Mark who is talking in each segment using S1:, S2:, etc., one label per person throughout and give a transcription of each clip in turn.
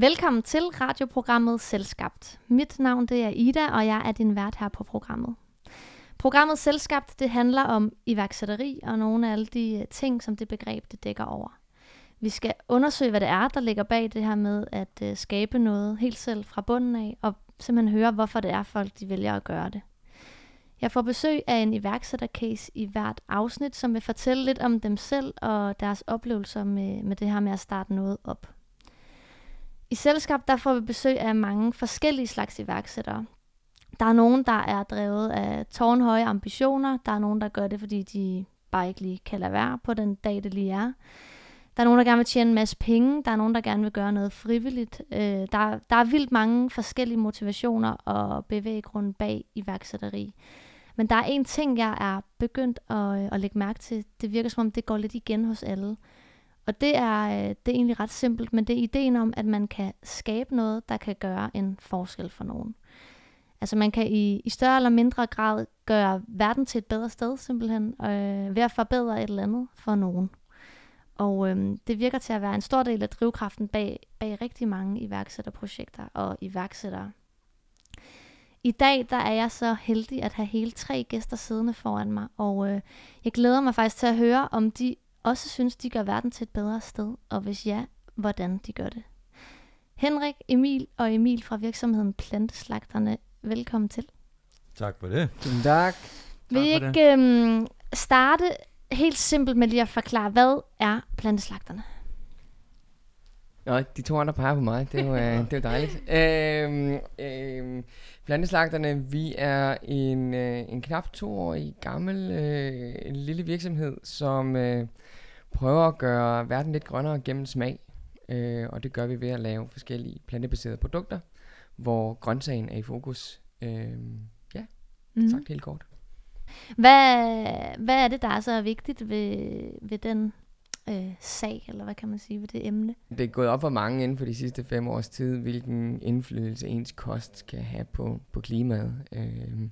S1: Velkommen til radioprogrammet Selskabt. Mit navn det er Ida, og jeg er din vært her på programmet. Programmet Selskabt det handler om iværksætteri og nogle af alle de øh, ting, som det begreb det dækker over. Vi skal undersøge, hvad det er, der ligger bag det her med at øh, skabe noget helt selv fra bunden af, og simpelthen høre, hvorfor det er folk, de vælger at gøre det. Jeg får besøg af en iværksættercase i hvert afsnit, som vil fortælle lidt om dem selv og deres oplevelser med, med det her med at starte noget op. I selskab der får vi besøg af mange forskellige slags iværksættere. Der er nogen, der er drevet af tårnhøje ambitioner. Der er nogen, der gør det, fordi de bare ikke lige kan lade være på den dag, det lige er. Der er nogen, der gerne vil tjene en masse penge. Der er nogen, der gerne vil gøre noget frivilligt. Øh, der, der er vildt mange forskellige motivationer og bevæggrunde bag iværksætteri. Men der er en ting, jeg er begyndt at, øh, at lægge mærke til. Det virker som om, det går lidt igen hos alle. Og det er, øh, det er egentlig ret simpelt, men det er ideen om, at man kan skabe noget, der kan gøre en forskel for nogen. Altså man kan i, i større eller mindre grad gøre verden til et bedre sted, simpelthen, øh, ved at forbedre et eller andet for nogen. Og øh, det virker til at være en stor del af drivkraften bag, bag rigtig mange iværksætterprojekter og iværksættere. I dag der er jeg så heldig at have hele tre gæster siddende foran mig, og øh, jeg glæder mig faktisk til at høre, om de også synes, de gør verden til et bedre sted, og hvis ja, hvordan de gør det. Henrik, Emil og Emil fra virksomheden Planteslagterne, velkommen til.
S2: Tak for det.
S3: Tusind tak.
S1: Vil I ikke øhm, starte helt simpelt med lige at forklare, hvad er Planteslagterne?
S3: Nå, de to andre peger på mig. Det er jo, øh, det er jo dejligt. Øhm, øhm, Planteslagterne, vi er en, øh, en knap toårig gammel øh, en lille virksomhed, som øh, prøver at gøre verden lidt grønnere gennem smag. Øh, og det gør vi ved at lave forskellige plantebaserede produkter, hvor grøntsagen er i fokus. Øh, ja, mm. sagt helt kort.
S1: Hvad, hvad er det, der er så vigtigt ved, ved den øh, sag, eller hvad kan man sige, ved det emne?
S3: Det er gået op for mange inden for de sidste fem års tid, hvilken indflydelse ens kost kan have på, på klimaet. Øh,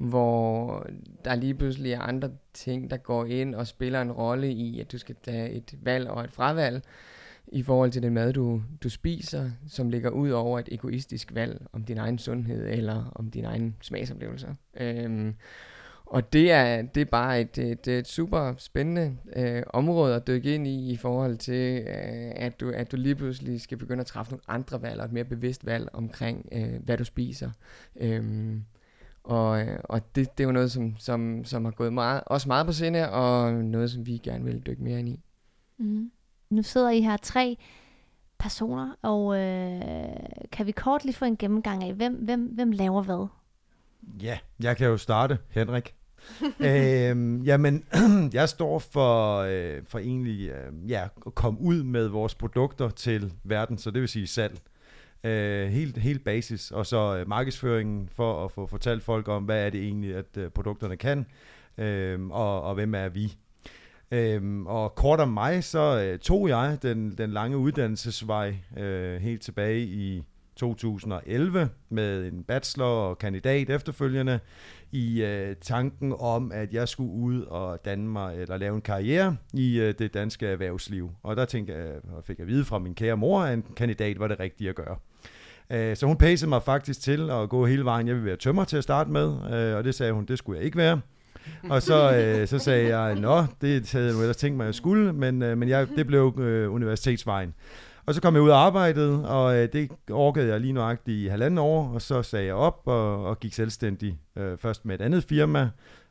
S3: hvor der lige pludselig er andre ting, der går ind og spiller en rolle i, at du skal tage et valg og et fravalg i forhold til den mad, du, du spiser, som ligger ud over et egoistisk valg om din egen sundhed eller om dine egne smagsoplevelser. Øhm, og det er, det er bare et, et, et super spændende øh, område at dykke ind i, i forhold til, øh, at, du, at du lige pludselig skal begynde at træffe nogle andre valg, og et mere bevidst valg omkring, øh, hvad du spiser. Øhm, og, øh, og det, det er jo noget, som, som, som har gået meget, også meget på sinde, og noget, som vi gerne vil dykke mere ind i.
S1: Mm. Nu sidder I her tre personer, og øh, kan vi kort lige få en gennemgang af, hvem, hvem, hvem laver hvad?
S2: Ja, jeg kan jo starte, Henrik. øhm, jamen, jeg står for, øh, for egentlig øh, ja, at komme ud med vores produkter til verden, så det vil sige salg. Øh, helt, helt basis, og så øh, markedsføringen for at få fortalt folk om, hvad er det egentlig, at øh, produkterne kan, øh, og, og hvem er vi. Øhm, og kort om mig, så øh, tog jeg den, den lange uddannelsesvej øh, helt tilbage i 2011 med en bachelor og kandidat efterfølgende i øh, tanken om, at jeg skulle ud og danne mig, eller lave en karriere i øh, det danske erhvervsliv. Og der tænkte jeg, og fik jeg at vide fra min kære mor, at en kandidat var det rigtige at gøre. Øh, så hun pacede mig faktisk til at gå hele vejen. Jeg ville være tømmer til at starte med, øh, og det sagde hun, det skulle jeg ikke være. og så, øh, så sagde jeg, nå, det havde jeg nu ellers tænkt mig, at jeg skulle, men, øh, men jeg, det blev øh, universitetsvejen. Og så kom jeg ud af arbejdet, og øh, det orkede jeg lige nøjagtigt i halvanden år, og så sagde jeg op og, og gik selvstændig. Øh, først med et andet firma,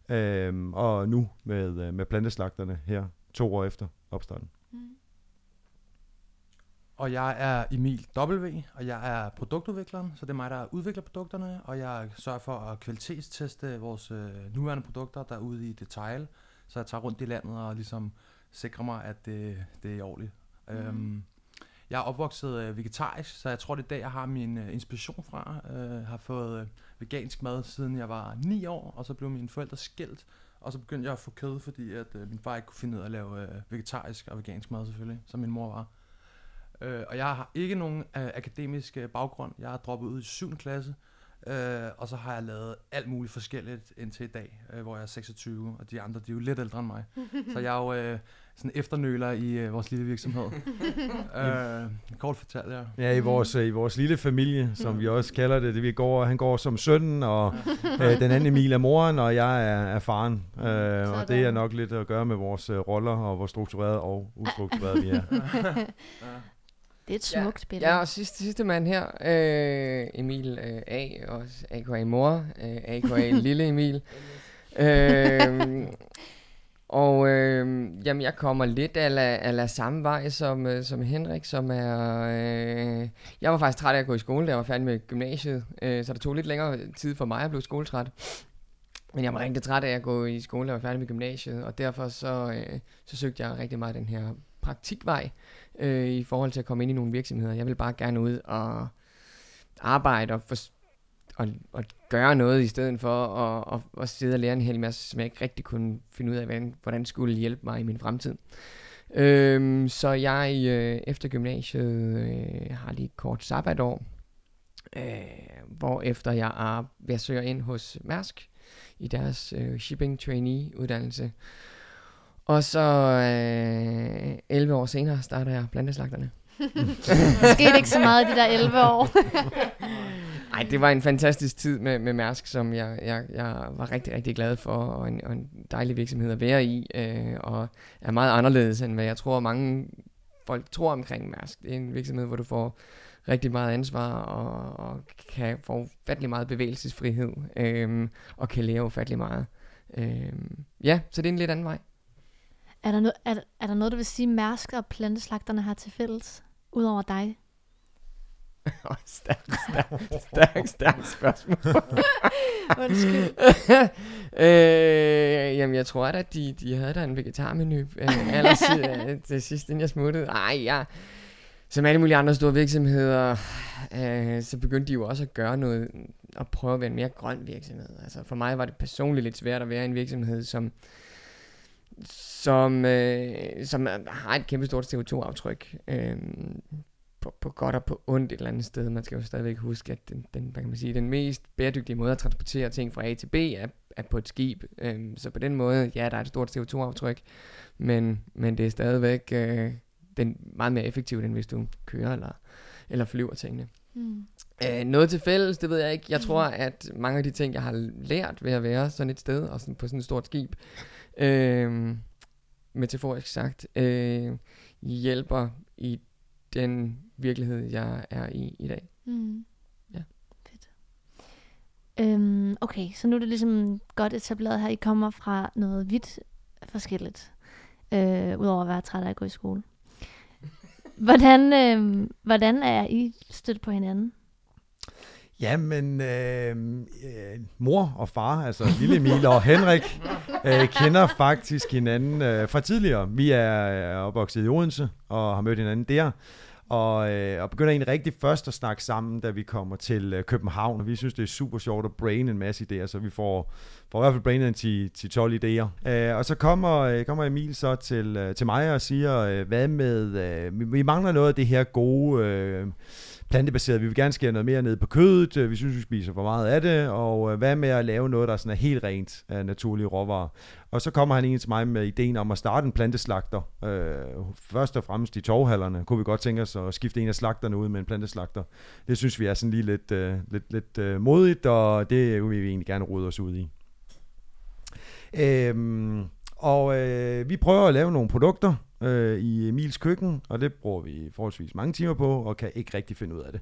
S2: øh, og nu med, øh, med planteslagterne her to år efter opstarten.
S4: Og jeg er Emil W, og jeg er produktudvikleren, så det er mig, der udvikler produkterne, og jeg sørger for at kvalitetsteste vores øh, nuværende produkter derude i detail, så jeg tager rundt i landet og ligesom sikrer mig, at det, det er ordentligt. Mm. Øhm, jeg er opvokset øh, vegetarisk, så jeg tror, det er der, jeg har min øh, inspiration fra. Jeg øh, har fået øh, vegansk mad, siden jeg var 9 år, og så blev mine forældre skilt, og så begyndte jeg at få kød, fordi at, øh, min far ikke kunne finde ud af at lave øh, vegetarisk og vegansk mad selvfølgelig, som min mor var. Øh, og jeg har ikke nogen øh, akademisk øh, baggrund. Jeg har droppet ud i 7. klasse, Øh, og så har jeg lavet alt muligt forskelligt indtil i dag, øh, hvor jeg er 26, og de andre de er jo lidt ældre end mig. så jeg er jo øh, sådan efternøler i øh, vores lille virksomhed. øh, kort fortalt, ja.
S2: Ja, i vores, øh, i vores lille familie, som vi også kalder det. det vi går, han går som sønnen, og øh, den anden Emil er moren, og jeg er, er faren. Øh, og det er nok lidt at gøre med vores øh, roller, og hvor struktureret og ustruktureret vi er.
S1: Det er et smukt ja, billede.
S3: Ja, og sidste, sidste mand her, øh, Emil øh, A, også A.K.A. mor, øh, A.K.A. lille Emil. øh, og øh, jamen, jeg kommer lidt af ala samme vej som, øh, som Henrik, som er... Øh, jeg var faktisk træt af at gå i skole, da jeg var færdig med gymnasiet, øh, så det tog lidt længere tid for mig at blive skoletræt. Men jeg var rigtig træt af at gå i skole, da jeg var færdig med gymnasiet, og derfor så, øh, så søgte jeg rigtig meget den her praktikvej øh, i forhold til at komme ind i nogle virksomheder. Jeg vil bare gerne ud og arbejde og, for, og, og gøre noget i stedet for at, at, og sidde og lære en hel masse, som jeg ikke rigtig kunne finde ud af, hvordan, hvordan skulle hjælpe mig i min fremtid. Øhm, så jeg øh, efter gymnasiet øh, har lige et kort sabbatår, øh, hvor efter jeg er ved ind hos Mærsk i deres øh, shipping trainee uddannelse. Og så øh, 11 år senere starter jeg planteslagterne.
S1: der skete ikke så meget de der 11 år.
S3: Nej, det var en fantastisk tid med, med Mærsk, som jeg, jeg, jeg var rigtig, rigtig glad for, og en, og en dejlig virksomhed at være i, øh, og er meget anderledes, end hvad jeg tror, mange folk tror omkring Mærsk. Det er en virksomhed, hvor du får rigtig meget ansvar, og, og kan få ufattelig meget bevægelsesfrihed, øh, og kan lære ufattelig meget. Øh, ja, så det er en lidt anden vej.
S1: Er der, no- er, er der noget, du vil sige, Mærsk og planteslagterne har til fælles, udover dig?
S3: stærk, stærk, stærk, stærk spørgsmål.
S1: Undskyld.
S3: øh, jamen, jeg tror at de, de havde da en vegetarmenu øh, allers, øh, det sidste, inden jeg smuttede. Ej, ja. Som alle mulige andre store virksomheder, øh, så begyndte de jo også at gøre noget, og prøve at være en mere grøn virksomhed. Altså for mig var det personligt lidt svært at være en virksomhed, som som, øh, som har et kæmpe stort CO2-aftryk. Øh, på, på godt og på ondt et eller andet sted. Man skal jo stadigvæk huske, at den, den, hvad kan man sige, den mest bæredygtige måde at transportere ting fra A til B er, er på et skib. Øh, så på den måde, ja, der er et stort CO2-aftryk, men, men det er stadigvæk øh, den meget mere effektivt, end hvis du kører eller, eller flyver tingene. Mm. Øh, noget til fælles, det ved jeg ikke. Jeg tror, at mange af de ting, jeg har lært ved at være sådan et sted, og sådan på sådan et stort skib, øh, metaforisk sagt, øh, hjælper i den virkelighed, jeg er i i dag. Mm. Ja.
S1: Fedt. Øhm, okay, så nu er det ligesom godt etableret her. I kommer fra noget vidt forskelligt, øh, udover at være træt af at gå i skole. Hvordan, øh, hvordan er I stødt på hinanden?
S2: Jamen, øh, øh, mor og far, altså lille Emil og Henrik, øh, kender faktisk hinanden øh, fra tidligere. Vi er øh, opvokset i Odense og har mødt hinanden der. Og, øh, og begynder egentlig rigtig først at snakke sammen, da vi kommer til øh, København. Og vi synes, det er super sjovt at brain en masse idéer, så vi får, får i hvert fald brainet til, til 12 idéer. Øh, og så kommer, øh, kommer Emil så til, øh, til mig og siger, øh, hvad med, øh, vi, vi mangler noget af det her gode... Øh, plantebaseret. Vi vil gerne skære noget mere ned på kødet. Øh, vi synes, vi spiser for meget af det. Og øh, hvad med at lave noget, der sådan er helt rent af naturlige råvarer? Og så kommer han ind til mig med ideen om at starte en planteslagter. Øh, først og fremmest i torvhallerne kunne vi godt tænke os at skifte en af slagterne ud med en planteslagter. Det synes vi er sådan lige lidt, øh, lidt, lidt øh, modigt, og det vil vi egentlig gerne rode os ud i. Øhm, og øh, vi prøver at lave nogle produkter, øh, i Emils køkken, og det bruger vi forholdsvis mange timer på, og kan ikke rigtig finde ud af det.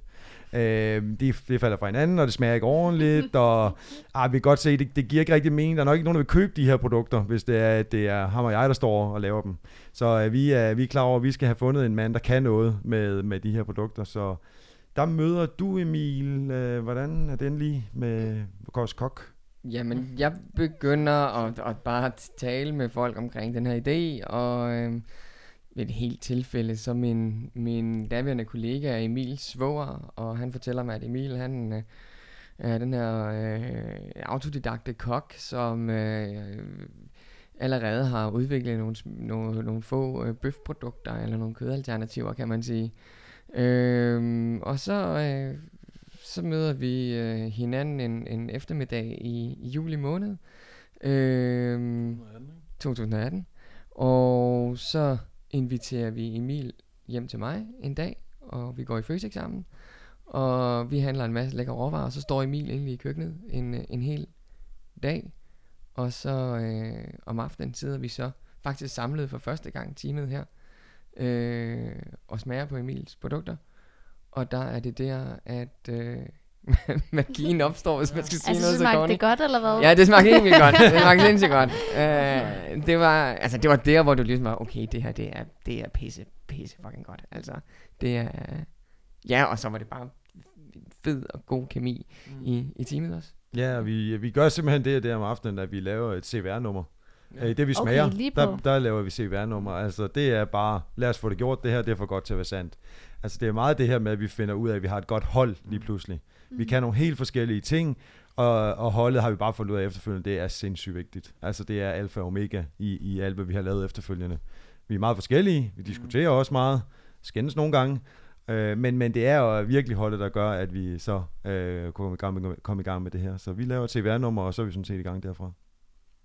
S2: Øh, det, det falder fra hinanden, og det smager ikke ordentligt, og ah, vi kan godt se, det, det giver ikke rigtig mening. Der er nok ikke nogen, der vil købe de her produkter, hvis det er, det er ham og jeg, der står og laver dem. Så øh, vi, er, vi er klar over, at vi skal have fundet en mand, der kan noget med, med de her produkter, så der møder du, Emil. Øh, hvordan er den lige med Kors Kok?
S3: Jamen, jeg begynder at, at bare tale med folk omkring den her idé, og øh, et helt tilfælde, så min, min daværende kollega er Emil Svoger, og han fortæller mig, at Emil han øh, er den her øh, autodidakte kok, som øh, allerede har udviklet nogle, nogle, nogle få øh, bøfprodukter, eller nogle kødalternativer, kan man sige. Øh, og så, øh, så møder vi øh, hinanden en, en eftermiddag i, i juli måned øh, 2018. Og så inviterer vi Emil hjem til mig en dag, og vi går i Føtex sammen. Og vi handler en masse lækre råvarer, og så står Emil egentlig i køkkenet en, øh, en hel dag. Og så øh, om aftenen sidder vi så faktisk samlet for første gang teamet her, øh, og smager på Emils produkter. Og der er det der, at øh, magien opstår, hvis man skal sige
S1: Altså,
S3: noget så
S1: smagte
S3: corny.
S1: det godt, eller hvad?
S3: Ja, det smagte vildt godt. Det smagte sindssygt godt. Uh, det var, altså, det var der, hvor du ligesom var, okay, det her, det er, det er pisse, pisse fucking godt. Altså, det er, ja, og så var det bare fed og god kemi mm. i, i teamet også.
S2: Ja, og vi, vi gør simpelthen det der om aftenen, at vi laver et CVR-nummer.
S3: Ja.
S2: Ja. Det vi
S1: Okay,
S2: smager,
S1: lige på.
S2: der, der laver vi CVR-nummer. Altså det er bare, lad os få det gjort, det her det er for godt til at være sandt. Altså det er meget det her med, at vi finder ud af, at vi har et godt hold lige pludselig. Vi kan nogle helt forskellige ting, og, og holdet har vi bare fundet ud af efterfølgende, det er sindssygt vigtigt. Altså det er alfa og omega i, i alt, hvad vi har lavet efterfølgende. Vi er meget forskellige, vi diskuterer også meget, skændes nogle gange, øh, men, men det er jo virkelig holdet, der gør, at vi så øh, kommer, i gang med, i gang med det her. Så vi laver TVR-nummer, og så er vi sådan set i gang derfra.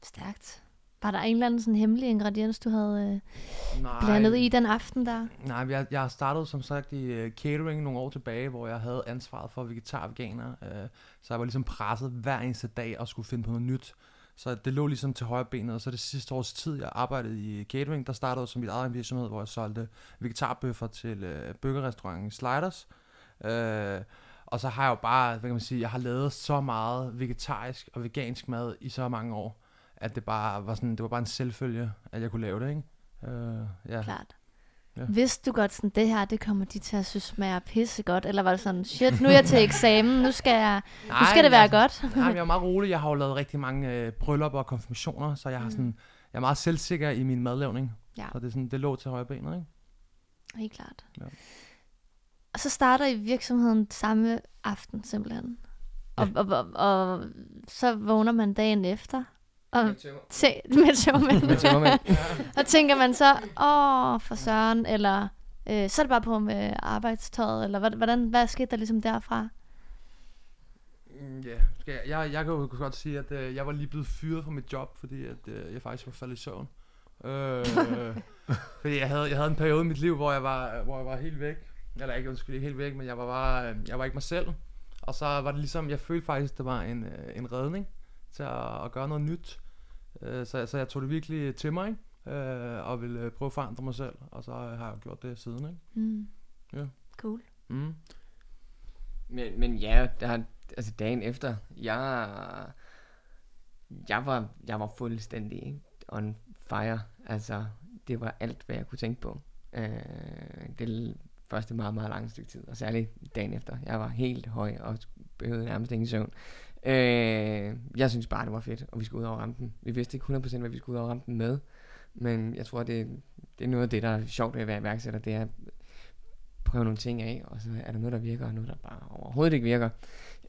S1: Stærkt. Var der en eller anden sådan hemmelig ingrediens, du havde øh,
S4: Nej,
S1: blandet i den aften der?
S4: Nej, jeg, jeg startede som sagt i uh, catering nogle år tilbage, hvor jeg havde ansvaret for vegetar og veganer. Uh, så jeg var ligesom presset hver eneste dag og skulle finde på noget nyt. Så det lå ligesom til højre benet, og så det sidste års tid, jeg arbejdede i catering, der startede som mit eget virksomhed, hvor jeg solgte vegetarbøffer til uh, burgerrestauranten Sliders. Uh, og så har jeg jo bare, hvad kan man sige, jeg har lavet så meget vegetarisk og vegansk mad i så mange år, at det bare var sådan, det var bare en selvfølge, at jeg kunne lave det, ikke? Uh, ja.
S1: Klart.
S4: Ja.
S1: Vidste du godt sådan, det her, det kommer de til at synes smager pisse godt? Eller var det sådan, shit, nu er jeg til eksamen, nu skal, jeg, nu skal det være godt?
S4: Nej, men jeg er meget rolig. Jeg har jo lavet rigtig mange øh, bryllupper og konfirmationer, så jeg, har
S1: Mm.
S4: sådan, jeg er meget selvsikker i min madlavning.
S1: Ja.
S4: Så det, er sådan, det lå til højre benet, ikke?
S1: Helt klart.
S4: Ja.
S1: Og så starter I virksomheden samme aften simpelthen. Og, og, og, og så vågner man dagen efter. Og tæ- med tømmermænd.
S3: Med tømmermænd.
S1: og tænker man så, åh, for søren, eller øh, så er det bare på med arbejdstøjet, eller hvordan, hvad skete der ligesom derfra?
S4: Mm, Ja, skal jeg, jeg, jeg kan jo godt sige, at øh, jeg var lige blevet fyret fra mit job, fordi at, øh, jeg faktisk var faldet i søvn. Øh, fordi jeg havde, jeg havde en periode i mit liv, hvor jeg var, hvor jeg var helt væk. Eller ikke, undskyld, ikke helt væk, men jeg var bare, øh, jeg var ikke mig selv. Og så var det ligesom, jeg følte faktisk, det var en, øh, en redning til at, at gøre noget nyt. Øh, så, så jeg tog det virkelig til mig, ikke? Øh, og ville øh, prøve at forandre mig selv. Og så har jeg gjort det siden, ikke?
S1: Mm.
S4: Ja.
S1: Cool.
S4: Mm.
S3: Men, men ja, der, altså dagen efter, jeg, jeg, var, jeg var fuldstændig on fire. Altså, det var alt, hvad jeg kunne tænke på. Øh, det første meget, meget lange stykke tid, og særligt dagen efter. Jeg var helt høj og behøvede nærmest ingen søvn. Øh, jeg synes bare, det var fedt, og vi skulle ud over rampen. Vi vidste ikke 100% hvad vi skulle ud over rampen med, men jeg tror, det, det er noget af det, der er sjovt ved at være iværksætter, det er at prøve nogle ting af, og så er der noget, der virker, og noget, der bare overhovedet ikke virker.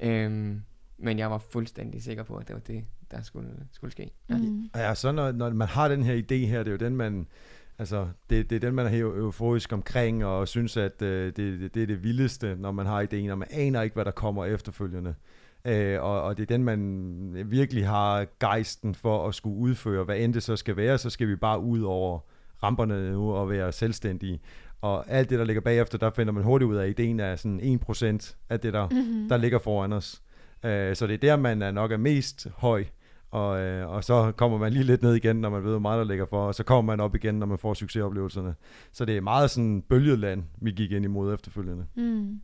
S3: Øhm, men jeg var fuldstændig sikker på, at det var det, der skulle, skulle ske. Ja.
S1: Mm.
S2: Ja, så når, når man har den her idé her, det er jo den, man... Altså, det, det er den, man er helt euforisk omkring, og synes, at øh, det, det, det er det vildeste, når man har ideen, og man aner ikke, hvad der kommer efterfølgende. Øh, og, og det er den, man virkelig har gejsten for at skulle udføre. Hvad end det så skal være, så skal vi bare ud over ramperne nu og være selvstændige. Og alt det, der ligger bagefter, der finder man hurtigt ud af, at ideen er sådan 1% af det, der,
S1: Mm-hmm.
S2: der ligger foran os. Øh, så det er der, man er nok er mest høj, og, øh, og så kommer man lige lidt ned igen, når man ved, hvor meget der ligger for, og så kommer man op igen, når man får succesoplevelserne. Så det er meget sådan bølgeland, vi gik ind imod efterfølgende.
S1: Mm.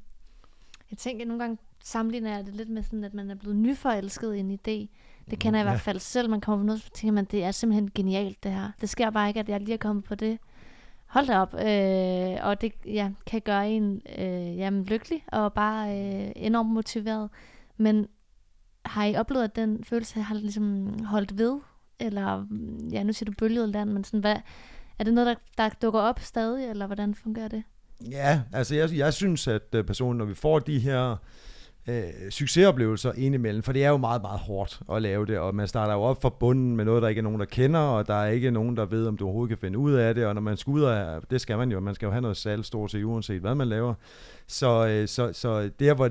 S1: Jeg tænker, nogle gange sammenligner jeg det lidt med sådan, at man er blevet nyforelsket i en idé. Det kender jeg i
S2: Ja.
S1: hvert fald selv. Man kommer på noget, så tænker man, det er simpelthen genialt det her. Det sker bare ikke, at jeg lige er kommet på det. Hold da op. Øh, og det ja, kan gøre en øh, jamen, lykkelig og bare øh, enormt motiveret. Men har I oplevet, at den følelse har ligesom holdt ved? Eller, mm, ja, nu siger du bølget land, men sådan, hvad, er det noget, der, der dukker op stadig, eller hvordan fungerer det?
S2: Ja, altså jeg, jeg synes, at øh, personen, når vi får de her øh, succesoplevelser indimellem, for det er jo meget, meget hårdt at lave det, og man starter jo op fra bunden med noget, der ikke er nogen, der kender, og der er ikke nogen, der ved, om du overhovedet kan finde ud af det, og når man skal ud af, det skal man jo, man skal jo have noget salg stort set, uanset hvad man laver. Så, øh, så, så der, hvor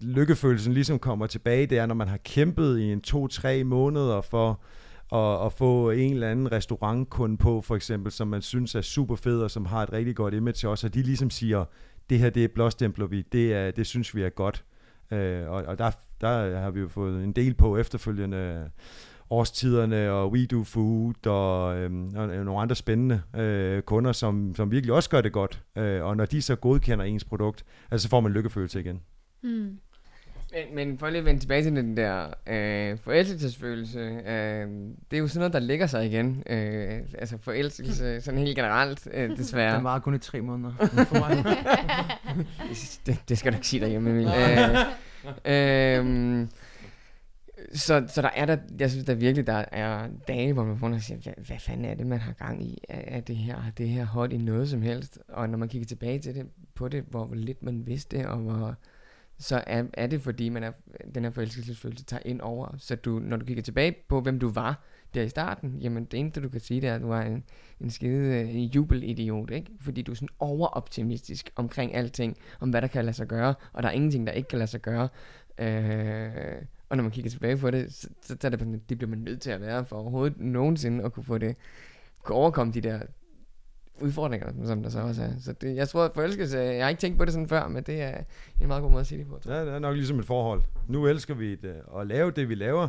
S2: lykkefølelsen ligesom kommer tilbage, det er, når man har kæmpet i en to-tre måneder for at, at få en eller anden restaurantkunde på, for eksempel, som man synes er super fed, og som har et rigtig godt image til os, og de ligesom siger, det her det er blåstempler vi, det, er, det synes vi er godt. Øh, og og der, der har vi jo fået en del på efterfølgende årstiderne og We Do Food og, øhm, og øh, nogle andre spændende øh, kunder, som, som virkelig også gør det godt. Øh, og når de så godkender ens produkt, altså så får man lykkefølelse igen.
S1: Mm.
S3: Men, men for lige at vende tilbage til den der øh, forelskelsesfølelse, øh, det er jo sådan noget, der lægger sig igen. Øh, altså forelskelse sådan helt generelt, øh, desværre.
S4: Den var kun i tre måneder for mig.
S3: det, det skal du ikke sige derhjemme, Emil. øh, øh, så, så der er der, jeg synes der virkelig, der er dage, hvor man får og siger, hvad, hvad fanden er det, man har gang i? Er, er det her, er det her hot i noget som helst? Og når man kigger tilbage til det, på det, hvor lidt man vidste, og hvor, så er, er det fordi, man er, den her forelskelsesfølelse tager ind over. Så du, når du kigger tilbage på, hvem du var der i starten, jamen det eneste, du kan sige, det er, at du var en, en skide øh, en jubelidiot, ikke? Fordi du er sådan overoptimistisk omkring alting, om hvad der kan lade sig gøre, og der er ingenting, der ikke kan lade sig gøre. Øh, og når man kigger tilbage på det, så, så, så er det, det bliver man nødt til at være for overhovedet nogensinde at kunne få det, kunne overkomme de der udfordringer, som der så også er. Så det, jeg tror, at forelskelse, jeg har ikke tænkt på det sådan før, men det er en meget god måde at sige det på.
S2: Ja, det er nok ligesom et forhold. Nu elsker vi det, at lave det, vi laver,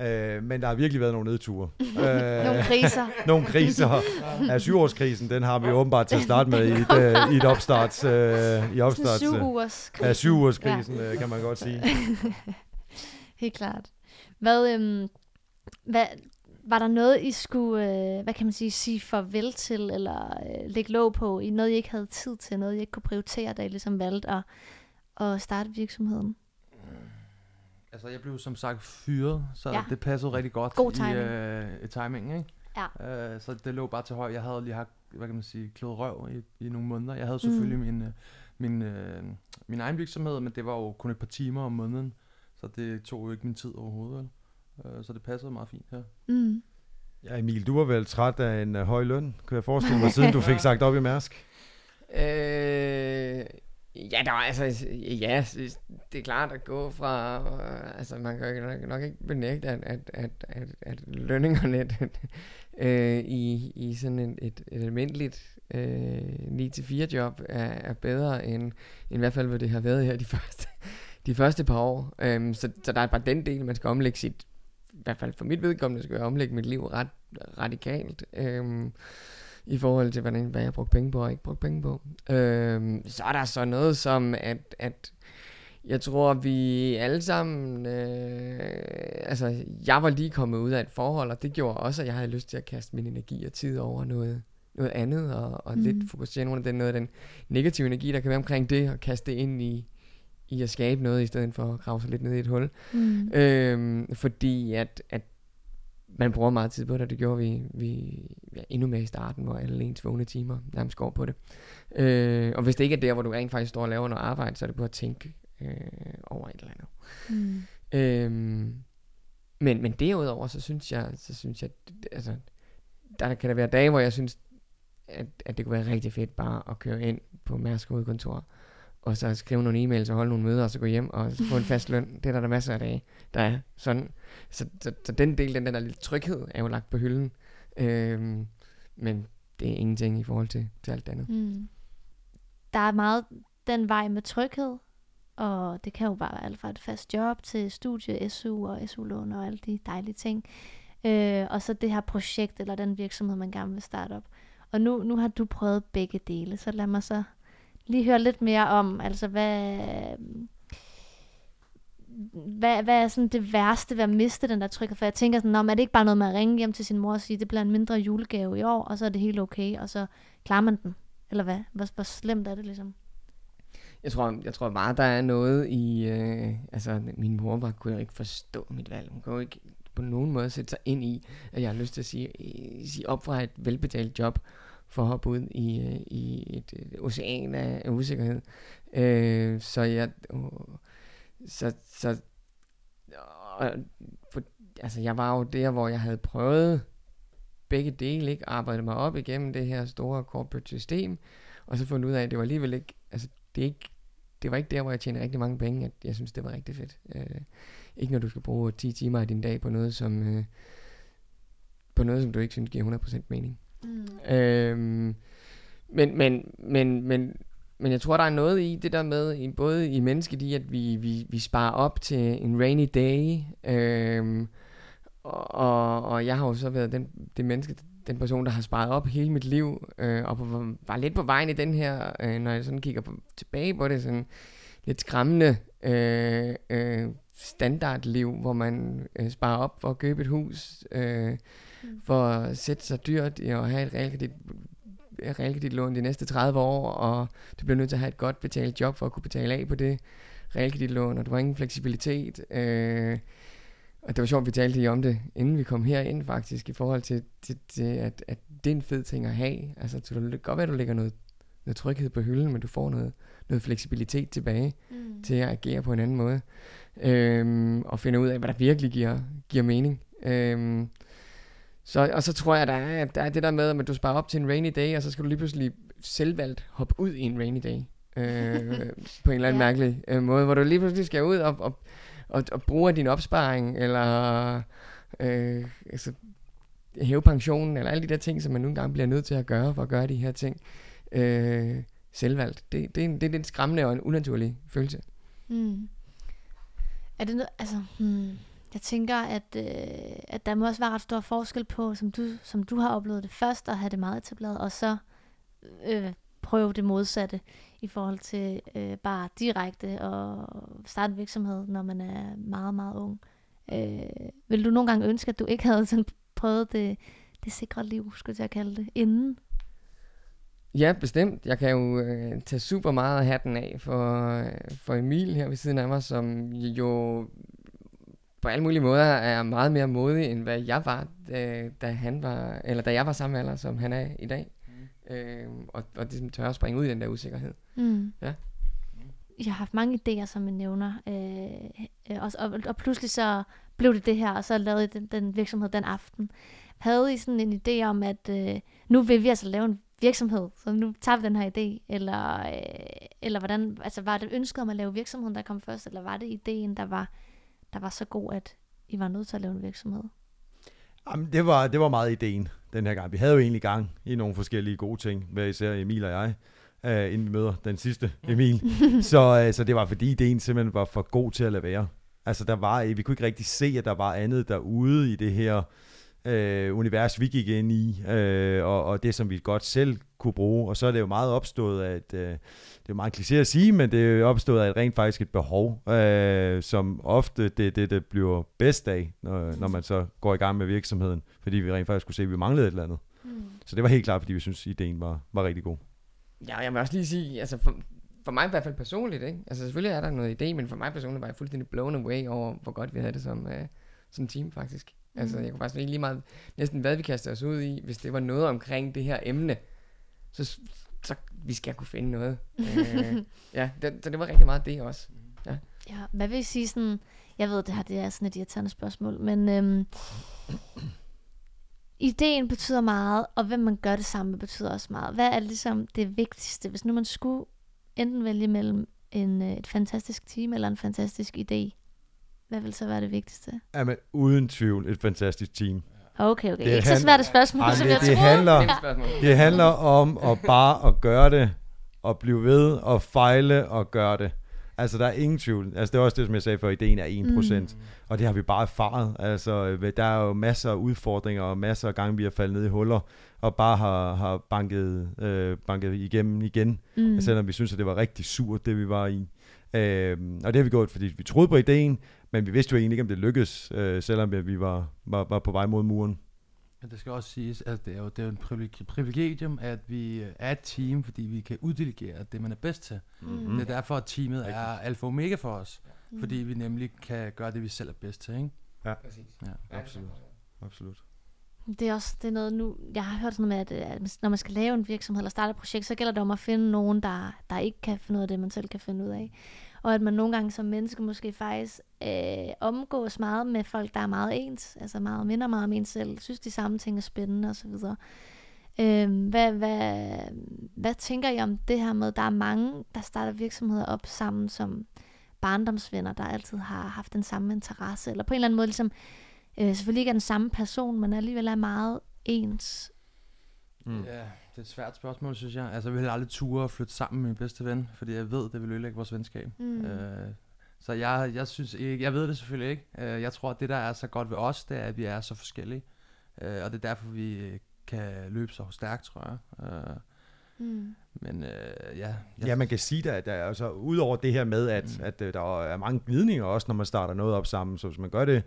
S2: Øh, men der har virkelig været nogle nedture.
S1: øh, nogle kriser.
S2: nogle kriser. Ja, syvårskrisen, den har vi åbenbart til at starte med i et, uh, i et opstarts... Uh, i opstarts
S1: syv ugers
S2: Ja, syv ugers krisen, ja. kan man godt sige.
S1: Helt klart. Hvad, øhm, hvad, var der noget, I skulle, øh, hvad kan man sige, sige farvel til, eller øh, lægge låg på, i noget, I ikke havde tid til, noget, I ikke kunne prioritere, da I ligesom valgte at, at starte virksomheden?
S4: Altså, jeg blev som sagt fyret, så
S1: Ja.
S4: det passede rigtig godt
S1: God
S4: i,
S1: timing.
S4: øh, i timingen, ikke?
S1: Ja.
S4: Øh, så det lå bare til højre. Jeg havde lige haft, hvad kan man sige, klået røv i, i nogle måneder. Jeg havde selvfølgelig min, øh, min, øh, min egen virksomhed, men det var jo kun et par timer om måneden, så det tog jo ikke min tid overhovedet. vel? Øh, så det passede meget fint her.
S1: Mm.
S2: Ja, Emil, du var vel træt af en uh, høj løn, kan jeg forestille mig, siden du fik sagt op i Mærsk?
S3: Øh, ja, der var altså, ja, det er klart at gå fra, øh, altså man kan nok, nok ikke benægte, at, at, at, at, at lønningerne øh, i, i sådan en, et, et almindeligt øh, 9-4 job er, er bedre end, end i hvert fald, hvad det har været her de første, de første par år. Øhm, så, så der er bare den del, man skal omlægge sit, hvert fald for mit vedkommende, skal jeg omlægge mit liv ret radikalt. Øhm, i forhold til, hvordan, hvad jeg har brugt penge på og ikke brugt penge på. Øhm, så er der så noget som, at, at jeg tror, vi alle sammen... Øh, altså, jeg var lige kommet ud af et forhold, og det gjorde også, at jeg havde lyst til at kaste min energi og tid over noget, noget andet, og, og mm. lidt fokusere nogle af den, noget af den negative energi, der kan være omkring det, og kaste det ind i, i at skabe noget, i stedet for at grave sig lidt ned i et hul.
S1: Mm.
S3: Øhm, fordi at, at man bruger meget tid på det, og det gjorde vi, vi ja, endnu mere i starten, hvor alle ens vågne timer nærmest går på det. Øh, og hvis det ikke er der, hvor du rent faktisk står og laver noget arbejde, så er det på at tænke øh, over et eller andet.
S1: Mm.
S3: Øhm, men, men derudover, så synes jeg, så synes jeg, altså, der kan der være dage, hvor jeg synes, at, at det kunne være rigtig fedt bare at køre ind på Mærsk hovedkontor, og så skrive nogle e-mails og holde nogle møder, og så gå hjem og så få en fast løn. Det er der, der masser af dage, der er sådan. Så, så, så den del, den der lille tryghed, er jo lagt på hylden. Øhm, men det er ingenting i forhold til, til alt det andet.
S1: Mm. Der er meget den vej med tryghed, og det kan jo bare være alt fra et fast job til studie, SU og SU-lån og alle de dejlige ting. Øh, og så det her projekt eller den virksomhed, man gerne vil starte op. Og nu, nu har du prøvet begge dele, så lad mig så lige høre lidt mere om, altså hvad, hvad, hvad er sådan det værste ved at miste den der tryghed? For jeg tænker sådan, om er det ikke bare noget med at ringe hjem til sin mor og sige, det bliver en mindre julegave i år, og så er det helt okay, og så klarer man den? Eller hvad? Hvor, hvor slemt er det ligesom?
S3: Jeg tror, jeg tror bare, der er noget i... Øh, altså, min mor var, kunne jo ikke forstå mit valg. Hun kunne jo ikke på nogen måde sætte sig ind i, at jeg har lyst til at sige, øh, sige op fra et velbetalt job, for at hoppe ud i, øh, i et, et ocean af, af usikkerhed. Øh, så jeg... Øh, så, så og, for, altså jeg var jo der, hvor jeg havde prøvet begge dele, ikke? Arbejdet mig op igennem det her store corporate system, og så fundet ud af, at det var alligevel ikke, altså det, er ikke, det var ikke der, hvor jeg tjener rigtig mange penge, at jeg synes, det var rigtig fedt. Øh, ikke når du skal bruge 10 timer af din dag på noget, som, øh, på noget, som du ikke synes giver 100% mening. Mm. Øhm, men, men, men, men, men jeg tror, der er noget i det der med, i, både i mennesket i, at vi, vi, vi sparer op til en rainy day, øhm, og, og jeg har jo så været den, det menneske, den person, der har sparet op hele mit liv, øh, og på, var lidt på vejen i den her, øh, når jeg sådan kigger på, tilbage på det, sådan lidt skræmmende øh, øh, standardliv, hvor man øh, sparer op for at købe et hus, øh, mm. for at sætte sig dyrt at have et realkredit, realkreditlån de næste 30 år, og du bliver nødt til at have et godt betalt job for at kunne betale af på det realkreditlån, og du har ingen fleksibilitet. Øh, og det var sjovt, at vi talte lige om det, inden vi kom herind faktisk, i forhold til, til, til at, at det er en fed ting at have. Altså, så det kan godt være, at du lægger noget, noget tryghed på hylden, men du får noget, noget fleksibilitet tilbage mm. til at agere på en anden måde. Øhm, og finde ud af, hvad der virkelig giver, giver mening. Øhm, så, og så tror jeg, der er, der er det der med, at du sparer op til en rainy day, og så skal du lige pludselig selvvalgt hoppe ud i en rainy day. Øh, på en eller anden ja. mærkelig øh, måde, hvor du lige pludselig skal ud og, og, og, og bruge din opsparing, eller øh, altså, hæve pensionen, eller alle de der ting, som man nogle gange bliver nødt til at gøre, for at gøre de her ting øh, selvvalgt. Det, det, er en, det er en skræmmende og en unaturlig følelse. Mm.
S1: Er det noget, altså, hmm, jeg tænker, at, øh, at der må også være ret stor forskel på, som du, som du har oplevet det først, at have det meget etableret, og så øh, prøve det modsatte i forhold til øh, bare direkte at starte en virksomhed, når man er meget, meget ung. Øh, vil du nogle gange ønske, at du ikke havde sådan prøvet det, det sikre liv, skulle jeg kalde det, inden?
S3: Ja, bestemt. Jeg kan jo øh, tage super meget af hatten af for, øh, for Emil her ved siden af mig, som jo på alle mulige måder er meget mere modig, end hvad jeg var, da, da han var, eller da jeg var samme alder, som han er i dag. Mm. Øh, og, og det tør at springe ud i den der usikkerhed. Mm. Ja.
S1: Jeg har haft mange idéer, som jeg nævner, øh, og, og, og pludselig så blev det det her, og så lavede I den, den virksomhed den aften. Havde I sådan en idé om, at øh, nu vil vi altså lave en virksomhed, så nu tager vi den her idé, eller, øh, eller hvordan, altså var det ønsket om at lave virksomheden, der kom først, eller var det ideen, der var, der var så god, at I var nødt til at lave en virksomhed?
S2: Jamen, det var, det var meget ideen den her gang. Vi havde jo egentlig gang i nogle forskellige gode ting, hver især Emil og jeg, uh, inden vi møder den sidste Emil. så, uh, så det var fordi ideen simpelthen var for god til at lade være. Altså der var, vi kunne ikke rigtig se, at der var andet derude i det her øh, univers, vi gik ind i, øh, og, og det, som vi godt selv kunne bruge. Og så er det jo meget opstået af, at, øh, det er meget kliché at sige, men det er jo opstået af et rent faktisk et behov, øh, som ofte det, det, det bliver bedst af, når, når man så går i gang med virksomheden, fordi vi rent faktisk kunne se, at vi manglede et eller andet. Mm. Så det var helt klart, fordi vi synes, ideen var, var rigtig god.
S3: Ja, jeg vil også lige sige, altså for, for mig i hvert fald personligt, ikke? Altså selvfølgelig er der noget idé, men for mig personligt var jeg fuldstændig blown away over, hvor godt vi havde det som, øh, som team faktisk. Mm. Altså jeg kunne faktisk ikke lige meget, næsten hvad vi kastede os ud i, hvis det var noget omkring det her emne, så, så vi skal kunne finde noget. øh, ja, det, så det var rigtig meget det også. Ja.
S1: ja, hvad vil I sige sådan, jeg ved, det her det er sådan et irriterende spørgsmål, men øhm, ideen betyder meget, og hvem man gør det sammen med betyder også meget. Hvad er ligesom det vigtigste, hvis nu man skulle enten vælge mellem en, øh, et fantastisk team eller en fantastisk idé? Hvad vil så være det vigtigste?
S2: Jamen, uden tvivl et fantastisk team.
S1: Okay, okay. Det ikke så svært et spørgsmål,
S2: Ej, som det, jeg det handler, det handler om at bare at gøre det, og blive ved, og fejle og gøre det. Altså, der er ingen tvivl. Altså, det er også det, som jeg sagde før, ideen er 1%. Mm. Og det har vi bare erfaret. Altså, der er jo masser af udfordringer, og masser af gange, vi har faldet ned i huller, og bare har, har banket, øh, banket igennem igen. Mm. Selvom vi synes, at det var rigtig surt, det vi var i. Øh, og det har vi gjort, fordi vi troede på ideen, men vi vidste jo egentlig ikke, om det lykkedes, øh, selvom vi var, var, var på vej mod muren.
S4: Men det skal også siges, at det er jo, det er jo en privilegium, at vi er et team, fordi vi kan uddelegere det, man er bedst til. Mm-hmm. Det er derfor, at teamet Rigtig. er alfa og omega for os. Mm. Fordi vi nemlig kan gøre det, vi selv er bedst til. Ikke?
S2: Ja, Præcis. ja. absolut. absolut.
S1: Det er også det er noget nu, jeg har hørt sådan noget med, at, at når man skal lave en virksomhed eller starte et projekt, så gælder det om at finde nogen, der, der ikke kan finde ud af det, man selv kan finde ud af. Og at man nogle gange som menneske måske faktisk øh, omgås meget med folk, der er meget ens, altså meget minder meget om en selv, synes de samme ting er spændende osv. Øh, hvad, hvad, hvad tænker I om det her med, der er mange, der starter virksomheder op sammen som barndomsvenner, der altid har haft den samme interesse, eller på en eller anden måde ligesom, øh, selvfølgelig ikke er den samme person, men alligevel er meget ens.
S4: Mm. Ja, det er et svært spørgsmål, synes jeg. Altså, jeg vil aldrig ture at flytte sammen med min bedste ven, fordi jeg ved, det vil ødelægge vores venskab. Mm. Øh, så jeg, jeg synes ikke, jeg ved det selvfølgelig ikke. Øh, jeg tror, at det, der er så godt ved os, det er, at vi er så forskellige. Øh, og det er derfor, vi kan løbe så stærkt, tror jeg. Øh, Mm. Men øh, ja.
S2: Jeg... Ja, man kan sige, at der er altså, udover det her med, at, mm. at, at der er mange glidninger også, når man starter noget op sammen, så hvis man gør det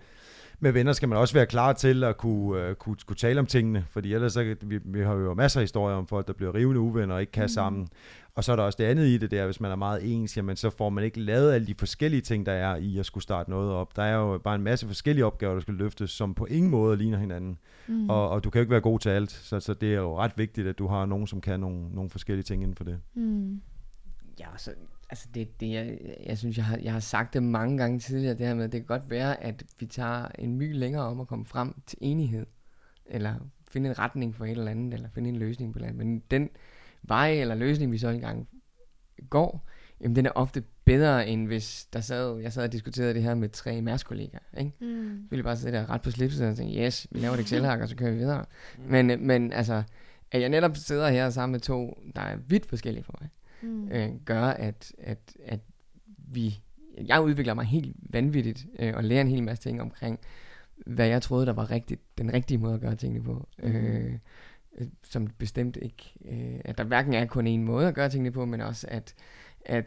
S2: med venner skal man også være klar til at kunne, uh, kunne, kunne tale om tingene, fordi ellers så, vi, vi har jo masser af historier om folk, der bliver rivende uvenner og ikke kan mm. sammen. Og så er der også det andet i det der, hvis man er meget ens, jamen så får man ikke lavet alle de forskellige ting, der er i at skulle starte noget op. Der er jo bare en masse forskellige opgaver, der skal løftes, som på ingen måde ligner hinanden. Mm. Og, og du kan jo ikke være god til alt, så, så det er jo ret vigtigt, at du har nogen, som kan nogle, nogle forskellige ting inden for det. Mm.
S3: Ja, så altså det, det jeg, jeg synes, jeg har, jeg har sagt det mange gange tidligere, det her med, det kan godt være, at vi tager en my længere om at komme frem til enighed, eller finde en retning for et eller andet, eller finde en løsning på det Men den vej eller løsning, vi så engang går, jamen den er ofte bedre, end hvis der sad, jeg sad og diskuterede det her med tre Mærs-kollegaer. Ikke? Mm. Vi ville bare sidde der ret på slipset og tænke, yes, vi laver et excel og så kører vi videre. Mm. Men, men altså, at jeg netop sidder her sammen med to, der er vidt forskellige for mig, mm. øh, gør, at, at, at vi, jeg udvikler mig helt vanvittigt øh, og lærer en hel masse ting omkring, hvad jeg troede, der var rigtigt, den rigtige måde at gøre tingene på. Mm. Øh, som bestemt ikke, øh, at der hverken er kun en måde at gøre tingene på, men også at, at,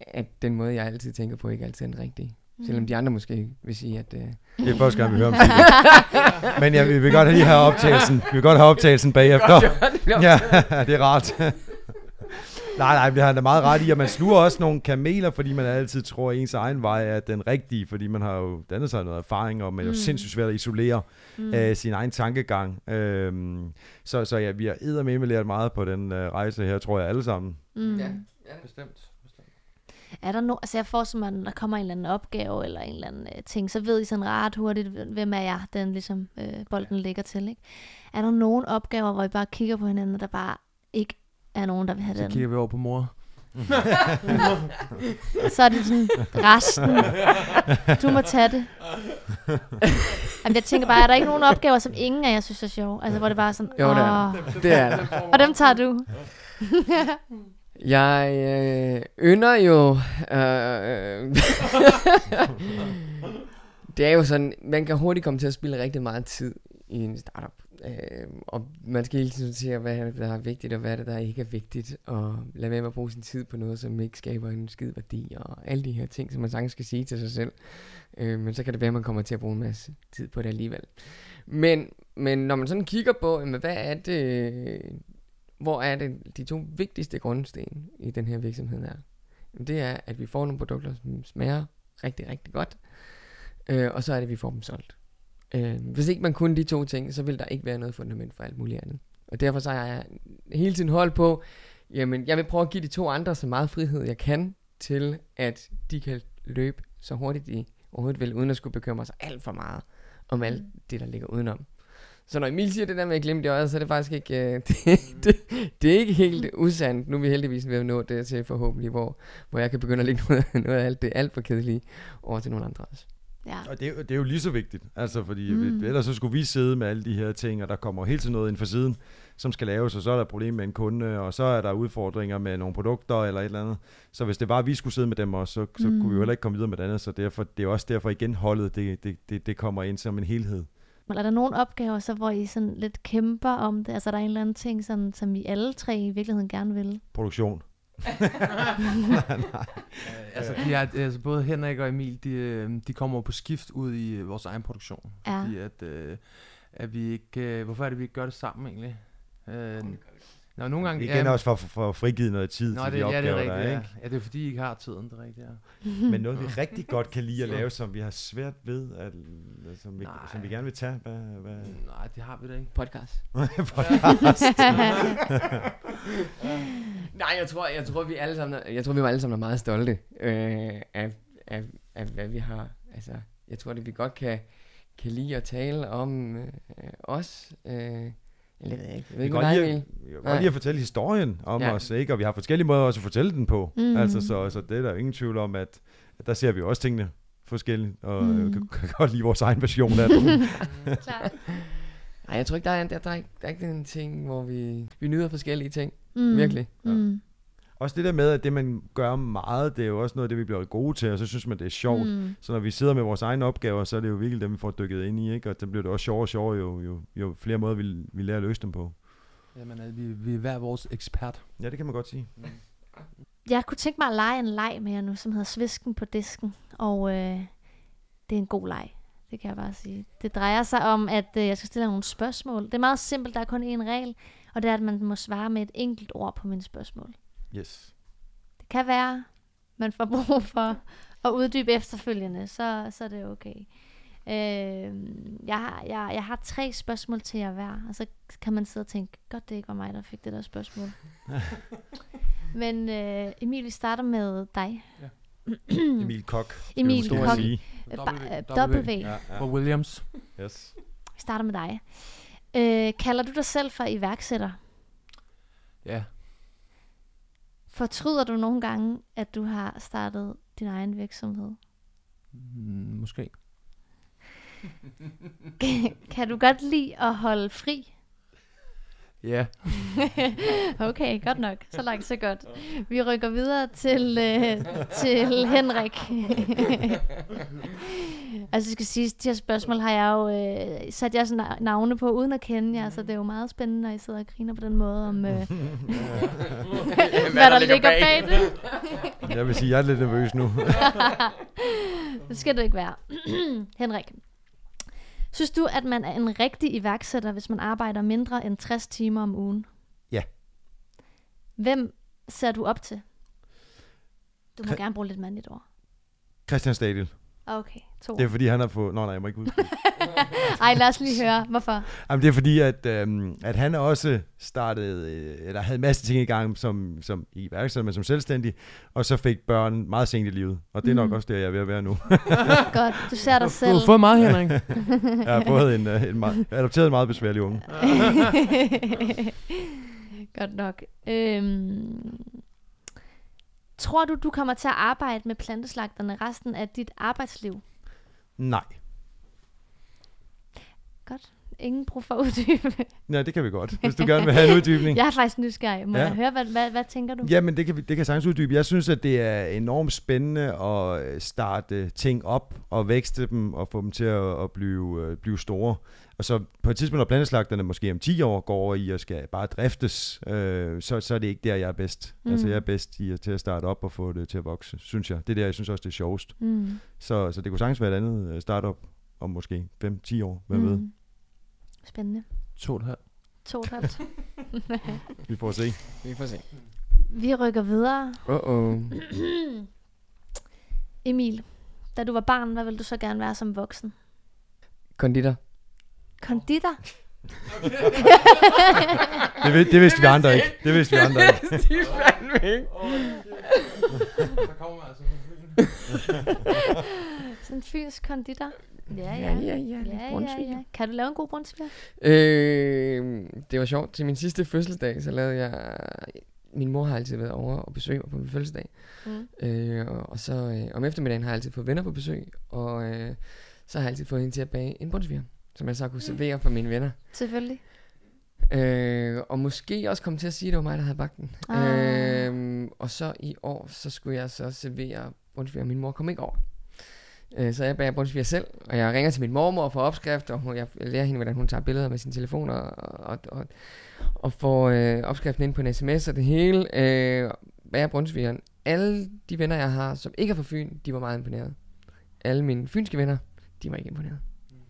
S3: at den måde, jeg altid tænker på, ikke altid er den rigtige. Mm. Selvom de andre måske vil sige, at... Uh...
S2: Det er første gang, vi hører om det. Men ja, vi vil godt lige have optagelsen. Vi vil godt have optagelsen bagefter. Ja, det er rart. Nej, nej, det har da meget ret i, at man sluger også nogle kameler, fordi man altid tror, at ens egen vej er den rigtige, fordi man har jo dannet sig noget erfaring, og man er jo mm. sindssygt svært at isolere mm. uh, sin egen tankegang. Uh, så, så ja, vi har med lært meget på den uh, rejse her, tror jeg alle sammen.
S3: Mm. Ja, ja, bestemt.
S1: Er der no, altså jeg får mig, når der kommer en eller anden opgave eller en eller anden uh, ting, så ved I sådan ret hurtigt, hvem er jeg, den ligesom uh, bolden ligger til, ikke? Er der nogle opgaver, hvor I bare kigger på hinanden, der bare ikke er nogen, der vil have
S4: så
S1: den.
S4: Så kigger vi over på mor.
S1: så er det sådan, resten, du må tage det. Jamen, jeg tænker bare, er der ikke nogen opgaver, som ingen af jer synes er sjov? Altså, hvor det bare er sådan,
S3: Jo, det er det. er der.
S1: Og dem tager du.
S3: jeg øh, ynder jo... Øh, det er jo sådan, man kan hurtigt komme til at spille rigtig meget tid i en startup. Øh, og man skal hele tiden se, hvad er det, der er vigtigt, og hvad er det, der ikke er vigtigt, og lade være med at bruge sin tid på noget, som ikke skaber en skid værdi, og alle de her ting, som man sagtens skal sige til sig selv. Øh, men så kan det være, at man kommer til at bruge en masse tid på det alligevel. Men, men når man sådan kigger på, jamen, hvad er det, hvor er det de to vigtigste grundsten i den her virksomhed er? Jamen, det er, at vi får nogle produkter, som smager rigtig, rigtig godt, øh, og så er det, at vi får dem solgt. Øh, hvis ikke man kunne de to ting, så vil der ikke være noget fundament for alt muligt andet. Og derfor så har jeg hele tiden holdt på, jamen jeg vil prøve at give de to andre så meget frihed jeg kan, til at de kan løbe så hurtigt de overhovedet vil, uden at skulle bekymre sig alt for meget om alt mm. det, der ligger udenom. Så når Emil siger det der med at glemme det øjet, så er det faktisk ikke, uh, det, det, det, er ikke helt usandt. Nu er vi heldigvis ved at nå det til forhåbentlig, hvor, hvor jeg kan begynde at lægge noget, noget af alt det alt for kedelige over til nogle andre også.
S2: Ja. Og det er, det er jo lige så vigtigt, altså fordi mm. ellers så skulle vi sidde med alle de her ting, og der kommer helt til noget ind for siden, som skal laves, og så er der problem med en kunde, og så er der udfordringer med nogle produkter eller et eller andet. Så hvis det var, at vi skulle sidde med dem også, så, så mm. kunne vi jo heller ikke komme videre med det andet, så derfor, det er også derfor igen holdet, det, det, det, det kommer ind som en helhed.
S1: Er der nogle opgaver, så, hvor I sådan lidt kæmper om det? Altså, der er en eller anden ting, sådan, som I alle tre i virkeligheden gerne vil?
S2: Produktion.
S4: Nej, nej. altså, de er, altså, både Henrik og Emil, de, øh, de kommer på skift ud i vores egen produktion. Ja. Fordi at, øh, at vi ikke, øh, hvorfor er det, vi ikke gør det sammen egentlig? Øh, Nå, nogle gange...
S2: Igen også for, for, for at frigive noget tid
S4: Nå,
S2: til
S4: det,
S2: de
S4: ja, det er
S2: opgaver,
S4: rigtigt,
S2: der er,
S4: ja.
S2: ikke?
S4: ja. det er fordi, I ikke har tiden, det er rigtigt, ja.
S2: Men noget, vi rigtig godt kan lide at lave, som vi har svært ved, at, som, vi,
S4: Nej.
S2: som vi gerne vil tage. Hvad, hvad?
S4: Nej, det har vi da ikke.
S3: Podcast. Nej, jeg tror, jeg tror, vi alle sammen, er- jeg tror, vi var alle sammen er meget stolte øh, af, af, af, hvad vi har. Altså, jeg tror, det vi godt kan, kan lide at tale om øh, os. Øh, eller jeg ved ikke. Jeg ved
S2: Vi
S3: ikke,
S2: godt lide,
S3: vil.
S2: vi kan godt lide at fortælle historien om
S3: Ja.
S2: os, ikke? og vi har forskellige måder også at fortælle den på.
S1: Mm.
S2: Altså, så, så det er der ingen tvivl om, at, at der ser vi også tingene forskelligt, og mm.
S1: Mm.
S2: kan, kan godt lide vores egen version af det.
S1: Klart.
S3: Nej, jeg tror ikke, der er, der, der, er ikke, der er ikke den ting, hvor vi, vi nyder forskellige ting.
S1: Mm.
S3: Virkelig.
S1: Mm.
S2: Også det der med, at det man gør meget, det er jo også noget af det, vi bliver gode til, og så synes man, det er sjovt. Mm.
S1: Mm.
S2: Så når vi sidder med vores egne opgaver, så er det jo virkelig dem, vi får dykket ind i, ikke? og så bliver det også sjovere og sjovere, jo, jo, jo flere måder, vi, vi lærer at løse dem på.
S4: Jamen, altså, vi, vi er hver vores ekspert.
S2: Ja, det kan man godt sige.
S1: Jeg kunne tænke mig at lege en leg med jer nu, som hedder Svisken på disken. Og øh, det er en god leg. Det kan jeg bare sige. Det drejer sig om, at øh, jeg skal stille nogle spørgsmål. Det er meget simpelt, der er kun én regel. Og det er, at man må svare med et enkelt ord på mine spørgsmål.
S2: Yes.
S1: Det kan være, man får brug for at uddybe efterfølgende, så, så er det okay. Øh, jeg, har, jeg, jeg har tre spørgsmål til jer hver, og så kan man sidde og tænke, godt det ikke var mig, der fik det der spørgsmål. Men øh, Emil, vi starter med dig.
S2: Emil Kok.
S1: Emil Koch.
S2: sige.
S1: Øh,
S4: W,
S1: øh, W.
S2: Ja, ja.
S4: Og Williams.
S2: Yes.
S1: Vi starter med dig. Øh, kalder du dig selv for iværksætter?
S4: Ja.
S1: Fortryder du nogle gange, at du har startet din egen virksomhed?
S4: Mm, måske.
S1: kan du godt lide at holde fri?
S4: Ja.
S1: Okay, godt nok. Så langt, så godt. Vi rykker videre til, øh, til Henrik. altså, jeg skal sige, de her spørgsmål har jeg jo øh, sat jeres na- navne på, uden at kende jer, så det er jo meget spændende, når I sidder og griner på den måde, om øh, hvad, der, ligger bag, det.
S2: Jeg vil sige, jeg er lidt nervøs nu.
S1: det skal det ikke være. Henrik, synes du, at man er en rigtig iværksætter, hvis man arbejder mindre end 60 timer om ugen?
S2: Ja.
S1: Hvem ser du op til? Du må
S2: Kri-
S1: gerne bruge lidt mandligt ord.
S2: Christian Stadil.
S1: Okay, to.
S2: Det er fordi, han har fået... Nå, nej, jeg må ikke ud.
S1: Ej, lad os lige høre. Hvorfor?
S2: Jamen, det er fordi, at, øhm, at han også startede, øh, eller havde en masse ting i gang som, som i iværksætter, men som selvstændig, og så fik børn meget sent i livet. Og det er nok
S1: Mhm.
S2: også der, jeg er ved at være nu.
S1: Godt, du ser dig
S4: Du
S1: selv.
S4: har fået meget, Henrik.
S2: Jeg har fået en, øh, en meget, adopteret en meget besværlig unge.
S1: Godt nok. Øhm, tror du, du kommer til at arbejde med planteslagterne resten af dit arbejdsliv?
S2: Nej.
S1: Godt. Ingen brug for at uddybe.
S2: Ja, det kan vi godt, hvis du gerne vil have en uddybning.
S1: Jeg er faktisk nysgerrig. Må
S2: Ja.
S1: jeg høre, hvad, hvad, hvad tænker du?
S2: Jamen, det kan, vi, det kan sagtens uddybe. Jeg synes, at det er enormt spændende at øh, starte ting op og vækste dem og få dem til at, at blive, øh, blive store. Og så på et tidspunkt, når planteslagterne måske om 10 år går over i og skal bare driftes, øh, så, så er det ikke der, jeg er bedst. Mm. Altså, jeg er bedst i at, til at starte op og få det til at vokse, synes jeg. Det er der, jeg synes også, det er sjovest.
S1: Mm.
S2: Så, så det kunne sagtens være et andet øh, startup om måske 5-10 år. Hvem mm. ved?
S1: Spændende.
S4: To og et halvt.
S1: To og et halvt.
S2: Vi får se.
S3: Vi får se.
S1: Vi rykker videre.
S3: Uh-oh.
S1: Emil, da du var barn, hvad ville du så gerne være som voksen?
S3: Konditor.
S1: Konditor?
S2: Det, vid- det vidste vi andre ikke. Det vidste vi andre ikke.
S3: de fandme ikke.
S4: Så kommer altså.
S1: Sådan en fysisk konditor? Ja,
S3: Ja,
S1: ja.
S3: ja, ja.
S1: Ja, ja, ja. Kan du lave en god brunsviger?
S3: Øh, det var sjovt. Til min sidste fødselsdag, så lavede jeg... Min mor har altid været over og besøge mig på min fødselsdag.
S1: Mm.
S3: Øh, og, og så øh, om eftermiddagen har jeg altid fået venner på besøg. Og øh, så har jeg altid fået hende til at bage en brunsviger, som jeg så kunne servere for mine venner.
S1: Selvfølgelig.
S3: Øh, og måske også komme til at sige, at det var mig, der havde bagt den.
S1: Ah.
S3: Øh, og så i år, så skulle jeg så servere brunsviger. Min mor kom ikke over. Øh, så jeg bager brunsviger selv, og jeg ringer til min mormor for opskrift, og hun, jeg lærer hende, hvordan hun tager billeder med sin telefon, og, og, og, og får øh, opskriften ind på en sms og det hele. Øh, bager brunsvigeren. Alle de venner, jeg har, som ikke er fra Fyn, de var meget imponeret. Alle mine fynske venner, de var ikke imponeret.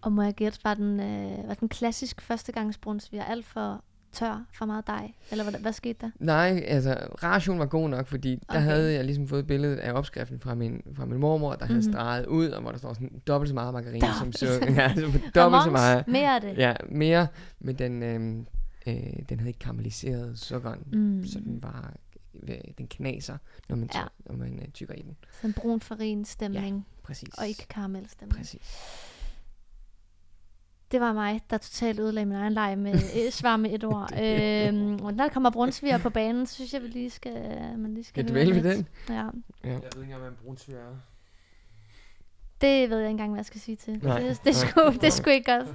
S1: Og må jeg gætte, var den, øh, var den klassisk førstegangsbrunsviger alt for tør, for meget dej? Eller hvad, hvad skete der?
S3: Nej, altså ration var god nok, fordi der
S1: Okay.
S3: havde jeg ligesom fået billedet af opskriften fra min, fra min mormor, der havde
S1: Mhm.
S3: streget ud, og hvor der står sådan dobbelt så meget margarine som sukker. Ja, så dobbelt så meget.
S1: Mere af det.
S3: Ja, mere, men den, øhm, øh, den havde ikke karamelliseret sukkeren,
S1: Mm.
S3: så den var, øh, den knaser, når man,
S1: Ja.
S3: ja. når man øh, tykker i den.
S1: Sådan brun farin stemning,
S3: Præcis.
S1: og ikke karamelstemning.
S3: Præcis.
S1: Det var mig, der totalt ødelagde min egen leg med øh, svar med et ord. øhm, og når der kommer brunsviger på banen, så synes jeg, vi lige skal, man lige skal høre lidt.
S3: den?
S1: Ja.
S3: Ja.
S4: Jeg ved ikke engang, hvad en brunsviger er.
S1: Det ved jeg ikke engang, hvad jeg skal sige til.
S3: Nej.
S1: Det, det, sgu, det sgu ikke godt.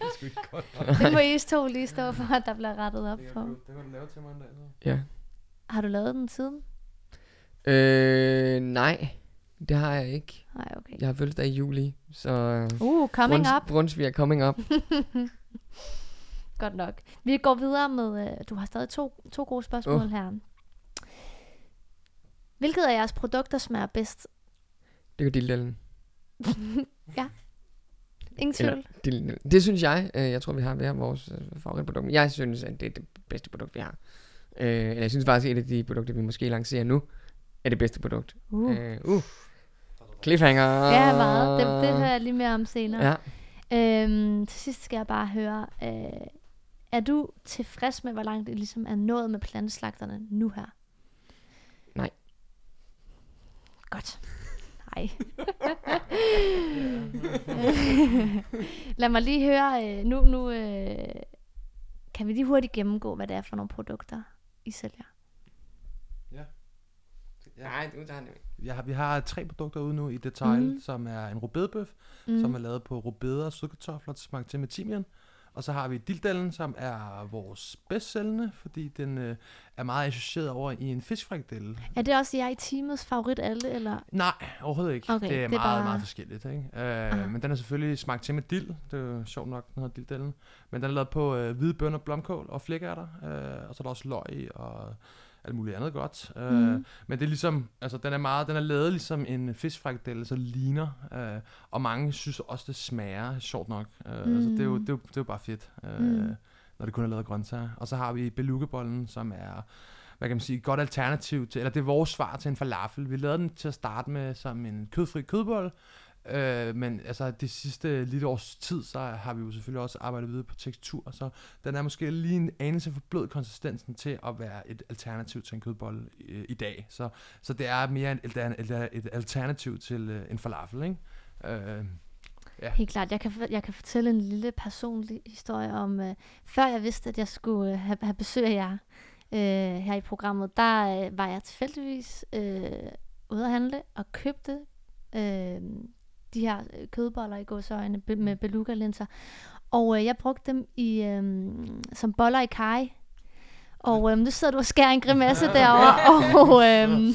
S2: Det ikke godt.
S1: Det må I to lige stå for, at der bliver rettet op
S4: Det
S1: på.
S4: det kan du lave til mig en dag.
S3: Ja.
S1: Har du lavet den siden?
S3: Øh, nej, det har jeg ikke.
S1: Nej, okay.
S3: Jeg har fødselsdag i juli, så øh,
S1: Uh, coming
S3: Bruns-
S1: up.
S3: Brunsvig er coming up.
S1: Godt nok. Vi går videre med, øh, du har stadig to, to gode spørgsmål
S3: Uh.
S1: her. Hvilket af jeres produkter smager bedst?
S3: Det er dildellen.
S1: Ingen tvivl.
S3: Eller, dildellen. Det synes jeg. Øh, jeg tror, vi har hver vores øh, favoritprodukt. Jeg synes, at det er det bedste produkt, vi har. Øh, eller jeg synes faktisk, at et af de produkter, vi måske lancerer nu, er det bedste produkt.
S1: Uh.
S3: Øh, uh. Cliffhanger.
S1: Ja, meget. Det, det hører jeg lige mere om senere.
S3: Ja.
S1: Øhm, til sidst skal jeg bare høre, øh, er du tilfreds med, hvor langt det ligesom er nået med planteslagterne nu her?
S3: Nej.
S1: Godt. Nej. Lad mig lige høre, øh, nu, nu øh, kan vi lige hurtigt gennemgå, hvad det er for nogle produkter, I sælger.
S3: Nej, du tager den.
S4: Har, vi har tre produkter ude nu i detail, mm. som er en rubedebøf,
S1: Mm.
S4: som er lavet på rubeder og sødkartofler, smagt til med timian. Og så har vi dildellen, som er vores bedst sælgende, fordi den øh, er meget associeret over i en fiskfrikadelle.
S1: Er det også jeg i teamets favorit alle, eller?
S4: Nej, overhovedet ikke.
S1: Okay,
S4: det er
S1: det er
S4: meget,
S1: bare-
S4: meget forskelligt. Ikke?
S1: Aha.
S4: Øh, men den er selvfølgelig smagt til med dild. Det er jo sjovt nok, den hedder dildellen. Men den er lavet på øh, hvide bønner, blomkål og flækærter. Øh, og så er der også løg og alt muligt andet godt. Øh,
S1: Mhm.
S4: Men det er ligesom, altså den er meget, den er lavet ligesom en fiskfrikadelle, så ligner. Øh, og mange synes også, det smager sjovt nok. Øh, mm. Så det er, jo,
S1: Mm.
S4: det, er jo, det er jo bare fedt. Øh,
S1: Mm.
S4: når det kun er lavet af grøntsager. Og så har vi belugabollen, som er hvad kan man sige, et godt alternativ til, eller det er vores svar til en falafel. Vi lavede den til at starte med som en kødfri kødbold, øh, men altså det sidste lidt års tid, så har vi jo selvfølgelig også arbejdet videre på tekstur, så den er måske lige en anelse for blød konsistensen til at være et alternativ til en kødbolle i, i dag. Så, så det er mere en, et, et, et alternativ til øh, en falafel, ikke? Øh,
S1: Helt klart. Jeg kan, jeg kan fortælle en lille personlig historie om, øh, før jeg vidste, at jeg skulle øh, have, have besøg af jer øh, her i programmet, der øh, var jeg tilfældigvis øh, ude at handle og købte øh, de her øh, kødboller i gåsøjne med beluga-linser. Og øh, jeg brugte dem i, øh, som boller i kaj. Og øh, nu sidder du og skærer en grimasse derovre, og øh,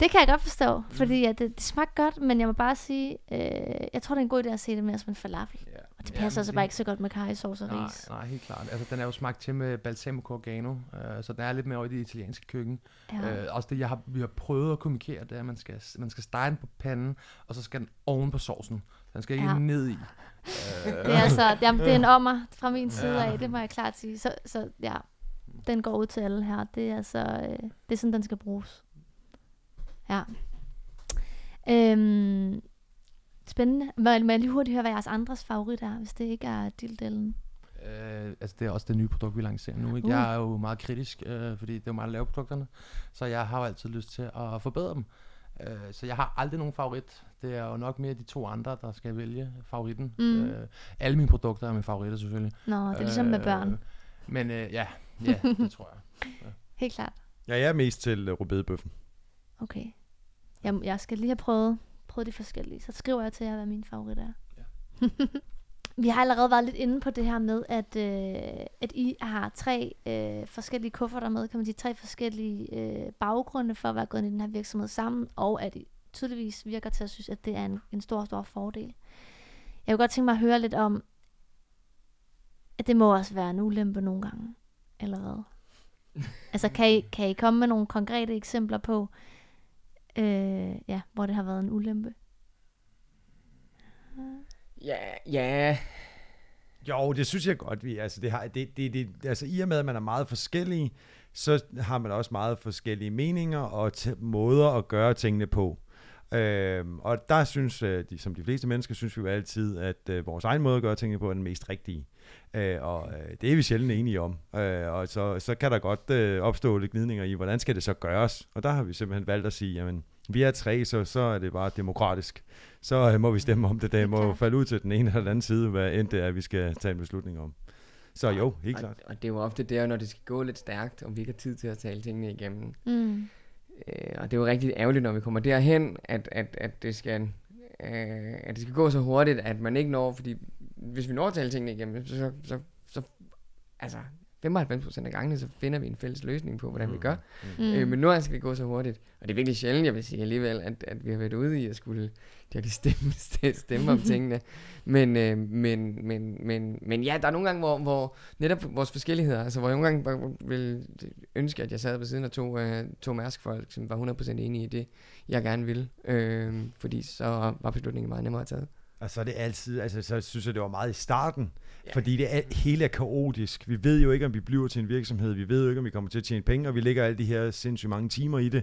S1: det kan jeg godt forstå, fordi at det, det smagte godt, men jeg må bare sige, øh, jeg tror, det er en god idé at se det mere som en falafel.
S4: Ja.
S1: Det passer
S4: men
S1: så bare ikke så godt med karrysauce og
S4: Nej,
S1: ris.
S4: nej, helt klart. Altså, den er jo smagt til med balsamico oregano, øh, så den er lidt mere over i det italienske køkken.
S1: Ja.
S4: Ja. Øh, også det, jeg har, vi har prøvet at kommunikere, det er, at man skal, man skal stege den på panden, og så skal den oven på sovsen. Den skal ikke
S1: Ja.
S4: ja. ned i. Øh,
S1: Det er altså, det er, det er en ommer fra min side af, det må jeg klart sige. Så, så ja, den går ud til alle her. Det er altså, øh, det er sådan, den skal bruges. Ja. Øhm, spændende. Må, jeg- må jeg lige hurtigt høre, hvad jeres andres favorit er, hvis det ikke er dildellen?
S4: Øh, altså det er også det nye produkt, vi lancerer nu. Ikke?
S1: Uh.
S4: Jeg er jo meget kritisk, øh, fordi det er jo meget at lave produkterne, så jeg har jo altid lyst til at forbedre dem. Øh, så jeg har aldrig nogen favorit. Det er jo nok mere de to andre, der skal vælge favoritten.
S1: Mm.
S4: Øh, alle mine produkter er mine favoritter selvfølgelig.
S1: Nå, det er ligesom med børn.
S4: Men øh, ja, ja, det tror jeg.
S1: Helt klart.
S2: Ja, jeg er mest til uh, rødbedebøffen.
S1: Okay. Jeg, jeg skal lige have prøvet, prøvet de forskellige. Så skriver jeg til jer, hvad min favorit er.
S4: Ja.
S1: Vi har allerede været lidt inde på det her med, at, øh, at I har tre øh, forskellige kufferter med, kan man sige, tre forskellige øh, baggrunde for at være gået ind i den her virksomhed sammen, og at I tydeligvis virker til at synes, at det er en, en stor, stor fordel. Jeg kunne godt tænke mig at høre lidt om, at det må også være en ulempe nogle gange, eller hvad? altså, kan I, kan I komme med nogle konkrete eksempler på, øh, ja, hvor det har været en ulempe?
S3: Ja, ja.
S2: Jo, det synes jeg godt, vi, altså, det har, det, det, det, altså i og med, at man er meget forskellige, så har man også meget forskellige meninger og t- måder at gøre tingene på. Øhm, og der synes, øh, de, som de fleste mennesker, synes vi jo altid, at øh, vores egen måde at gøre tingene på er den mest rigtige. Øh, og øh, det er vi sjældent enige om. Øh, og så, så kan der godt øh, opstå lidt gnidninger i, hvordan skal det så gøres? Og der har vi simpelthen valgt at sige, jamen, vi er tre, så, så er det bare demokratisk. Så øh, må vi stemme om det. Det må
S1: klart.
S2: falde ud til den ene eller den anden side, hvad end det er, vi skal tage en beslutning om. Så jo, helt klart.
S3: Og, og det er jo ofte der, når det skal gå lidt stærkt, og vi ikke har tid til at tale tingene igennem.
S1: Mm.
S3: Øh, og det er jo rigtig ærgerligt, når vi kommer derhen, at, at, at, det skal, øh, at det skal gå så hurtigt, at man ikke når, fordi hvis vi når at tale tingene igennem, så, så, så, så altså 95% af gangene, så finder vi en fælles løsning på, hvordan vi gør.
S1: Mm.
S3: Øh, men nu skal det gå så hurtigt. Og det er virkelig sjældent, jeg vil sige alligevel, at, at vi har været ude i at skulle de stemme, stemme, om tingene. Men, øh, men, men, men, men ja, der er nogle gange, hvor, hvor netop vores forskelligheder, altså hvor jeg nogle gange bare vil ønske, at jeg sad ved siden af to, øh, to mærskfolk, som var 100% enige i det, jeg gerne ville. Øh, fordi så var beslutningen meget nemmere at tage.
S2: Og så er det altid, altså så synes jeg, det var meget i starten,
S3: Ja.
S2: fordi det er, hele er kaotisk. Vi ved jo ikke, om vi bliver til en virksomhed, vi ved jo ikke, om vi kommer til at tjene penge, og vi lægger alle de her sindssygt mange timer i det.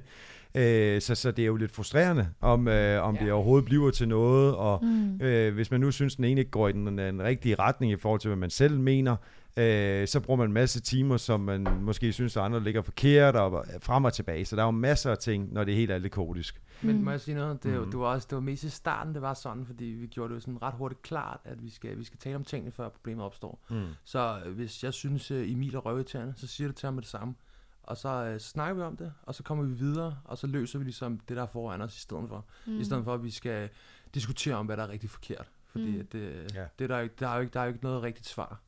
S2: Øh, så, så det er jo lidt frustrerende, om, øh, om
S3: Ja.
S2: ja. det overhovedet bliver til noget, og
S1: Mm.
S2: øh, hvis man nu synes, den ene ikke går i den, den rigtige retning i forhold til, hvad man selv mener, øh, så bruger man en masse timer, som man måske synes, at andre ligger forkert, og frem og tilbage. Så der er jo masser af ting, når det hele er lidt kaotisk.
S4: Men
S1: Mm.
S4: må jeg sige noget? Det, mm. Det, var også, det var mest i starten, det var sådan, fordi vi gjorde det jo sådan ret hurtigt klart, at vi skal, vi skal tale om tingene, før problemet opstår.
S2: Mm.
S4: Så øh, hvis jeg synes, øh, Emil er røvirriterende, så siger det til ham med det samme. Og så øh, snakker vi om det, og så kommer vi videre, og så løser vi ligesom det, der er foran os i stedet for. Mm. I stedet for, at vi skal diskutere om, hvad der er rigtig forkert. Fordi
S1: Mm.
S4: det,
S2: Ja.
S4: det er der, ikke, der, er jo ikke, der er jo ikke noget rigtigt svar.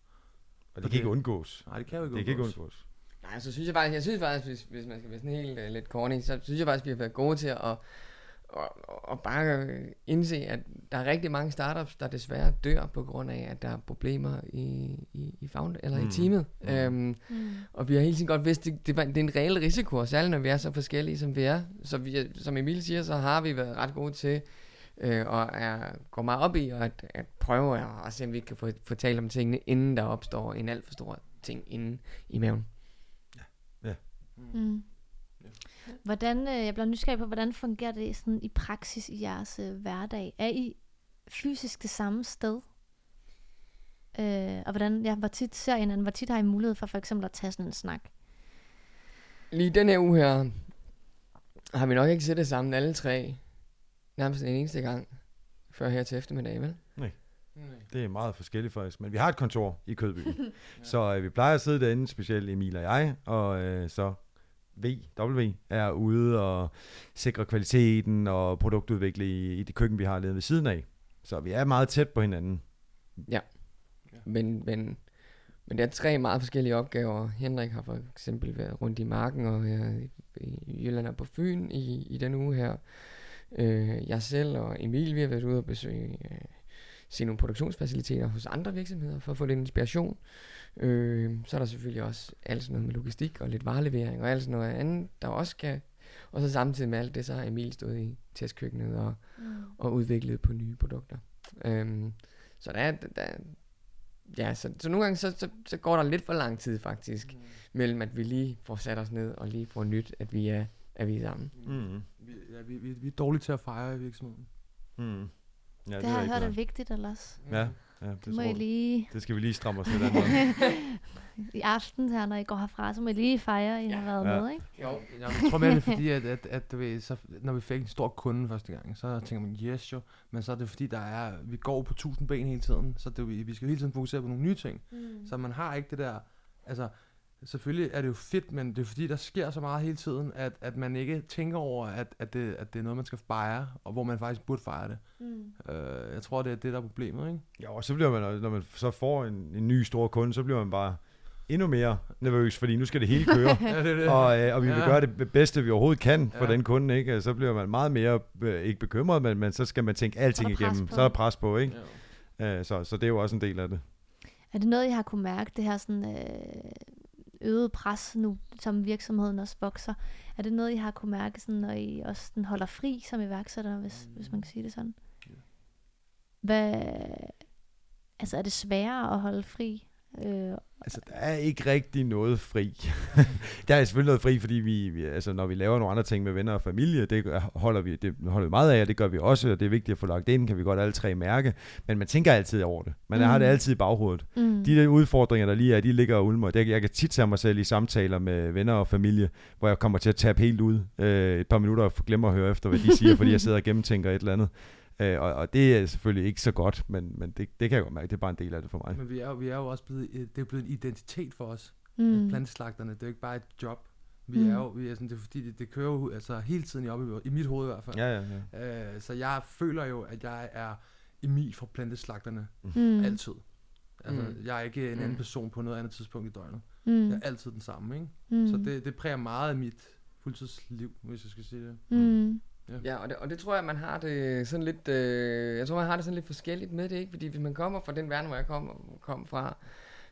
S2: Og det
S4: Og
S2: kan ikke
S4: det-
S2: undgås.
S4: Nej, det kan jo ikke
S2: Det kan ikke
S4: undgås.
S3: Nej, så synes jeg faktisk, jeg synes faktisk, hvis, hvis man skal være sådan helt uh, lidt corny, så synes jeg faktisk, vi har været gode til at og, og, og bare indse, at der er rigtig mange startups, der desværre dør på grund af, at der er problemer i, i, i, found, eller mm. i teamet.
S2: Mm.
S3: Øhm,
S1: Mm.
S3: og vi har hele tiden godt vidst, det, det, var, det er en reel risiko, særligt når vi er så forskellige, som vi er. Så vi, som Emil siger, så har vi været ret gode til øh, og er, går meget op i at, at prøve at, at se, om vi kan få, få talt om tingene, inden der opstår en alt for stor ting inde i maven.
S1: Mm. Hvordan, øh, jeg bliver nysgerrig på, hvordan fungerer det sådan i praksis i jeres øh, hverdag? Er I fysisk det samme sted? Øh, og hvordan, ja, hvor tit ser I hinanden? Hvor tit har I mulighed for for eksempel at tage sådan en snak?
S3: Lige den her uge her, har vi nok ikke set det sammen alle tre, nærmest en eneste gang, før her til eftermiddag, vel?
S2: Det er meget forskelligt faktisk, men vi har et kontor i Kødby. så øh, vi plejer at sidde derinde, specielt Emil og jeg, og øh, så V, W, er ude og sikre kvaliteten og produktudvikle i, i det køkken, vi har lavet ved siden af. Så vi er meget tæt på hinanden.
S3: Men, men, men det er tre meget forskellige opgaver. Henrik har for eksempel været rundt i marken og været i Jylland og på Fyn i, i den uge her. Øh, jeg selv og Emil, vi har været ude og besøge øh, se nogle produktionsfaciliteter hos andre virksomheder for at få lidt inspiration. Øh, så er der selvfølgelig også alt sådan noget med logistik og lidt varelevering og alt sådan noget andet, der også kan. Og så samtidig med alt det, så har Emil stået i testkøkkenet og,
S1: Mm.
S3: og udviklet på nye produkter. Øhm, så der er, der, ja, så, så nogle gange så, så, så går der lidt for lang tid faktisk, mm. mellem at vi lige får sat os ned og lige får nyt, at vi er, at vi er sammen.
S2: Mm.
S4: Vi, ja, vi, vi, vi er dårlige til at fejre i virksomheden.
S2: Mm. Ja,
S1: Det har jeg hørt er vigtigt ellers.
S2: Ja, ja det,
S1: Det må I lige
S2: det skal vi lige stramme os lidt an.
S1: i aften her, når I går herfra, så må I lige fejre, at I
S3: Ja.
S1: har været
S2: Ja.
S1: med, ikke?
S3: Jo.
S4: Jeg tror mere, det er fordi, at, at, at du ved, så, når vi fik en stor kunde første gang, så tænker man, yes jo, men så er det fordi, der er, vi går på tusind ben hele tiden, så det, vi skal hele tiden fokusere på nogle nye ting.
S1: Mm.
S4: Så man har ikke det der, altså selvfølgelig er det jo fedt, men det er fordi, der sker så meget hele tiden, at, at man ikke tænker over, at, at, det, at det er noget, man skal fejre, og hvor man faktisk burde fejre det.
S1: Mm.
S4: Øh, jeg tror, det er det, der er problemet, ikke?
S2: Ja, og så bliver man, når man så får en, en ny stor kunde, så bliver man bare endnu mere nervøs, fordi nu skal det hele køre.
S4: ja, det det.
S2: og, øh, og vi vil
S4: Ja.
S2: gøre det bedste, vi overhovedet kan for
S4: Ja.
S2: den kunde, ikke? Så bliver man meget mere, øh, ikke bekymret, men, men så skal man tænke alting
S1: Så
S2: igennem.
S1: på.
S2: Så er der pres på, ikke?
S4: Ja.
S2: Øh, så, så det er jo også en del af det.
S1: Er det noget, I har kunne mærke, det her sådan, øh, øget pres nu, som virksomheden også vokser? Er det noget, I har kunne mærke, sådan, når I også sådan, holder fri som iværksætter, hvis, mm. hvis man kan sige det sådan?
S4: Ja.
S1: Hvad, Altså er det sværere at holde fri? Øh,
S2: Altså, der er ikke rigtig noget fri. der er selvfølgelig noget fri, fordi vi, vi, altså, når vi laver nogle andre ting med venner og familie, det holder vi, det holder vi meget af, og det gør vi også, og det er vigtigt at få lagt ind, kan vi godt alle tre mærke. Men man tænker altid over det. Man mm. har det
S1: Mm.
S2: altid i baghovedet.
S1: mm.
S2: De der udfordringer, der lige er, de ligger og ulmer. Det, jeg kan tit tage mig selv i samtaler med venner og familie, hvor jeg kommer til at tabe helt ud øh, et par minutter og glemmer at høre efter, hvad de siger, fordi jeg sidder og gennemtænker et eller andet. Øh, og, og det er selvfølgelig ikke så godt, men, men det, det kan jeg godt mærke, det er bare en del af det for mig.
S4: Men vi er, jo- vi er jo også blevet, øh, det er blevet en identitet for os.
S1: mm.
S4: Mm. Planteslagterne, det er jo ikke bare et job. Vi
S1: Mm.
S4: er jo, vi er sådan, det er fordi, det, det kører jo altså, hele tiden op i, i mit hoved i hvert fald.
S2: Ja, ja, ja.
S4: Øh, så jeg føler jo, at jeg er Emil fra Planteslagterne.
S1: Mm.
S4: Altid. Altså,
S3: Mm.
S4: mm. jeg er ikke en anden
S3: Mm.
S4: person på noget andet tidspunkt i døgnet.
S1: Mm.
S4: Jeg er altid den samme, ikke?
S1: Mm.
S4: Så det, det præger meget af mit fuldtidsliv, hvis jeg skal sige det.
S1: Mm.
S3: Ja, og det, og det tror jeg, man har det sådan lidt, øh, jeg tror, man har det sådan lidt forskelligt med det, ikke? Fordi hvis man kommer fra den verden, hvor jeg kom, kom fra,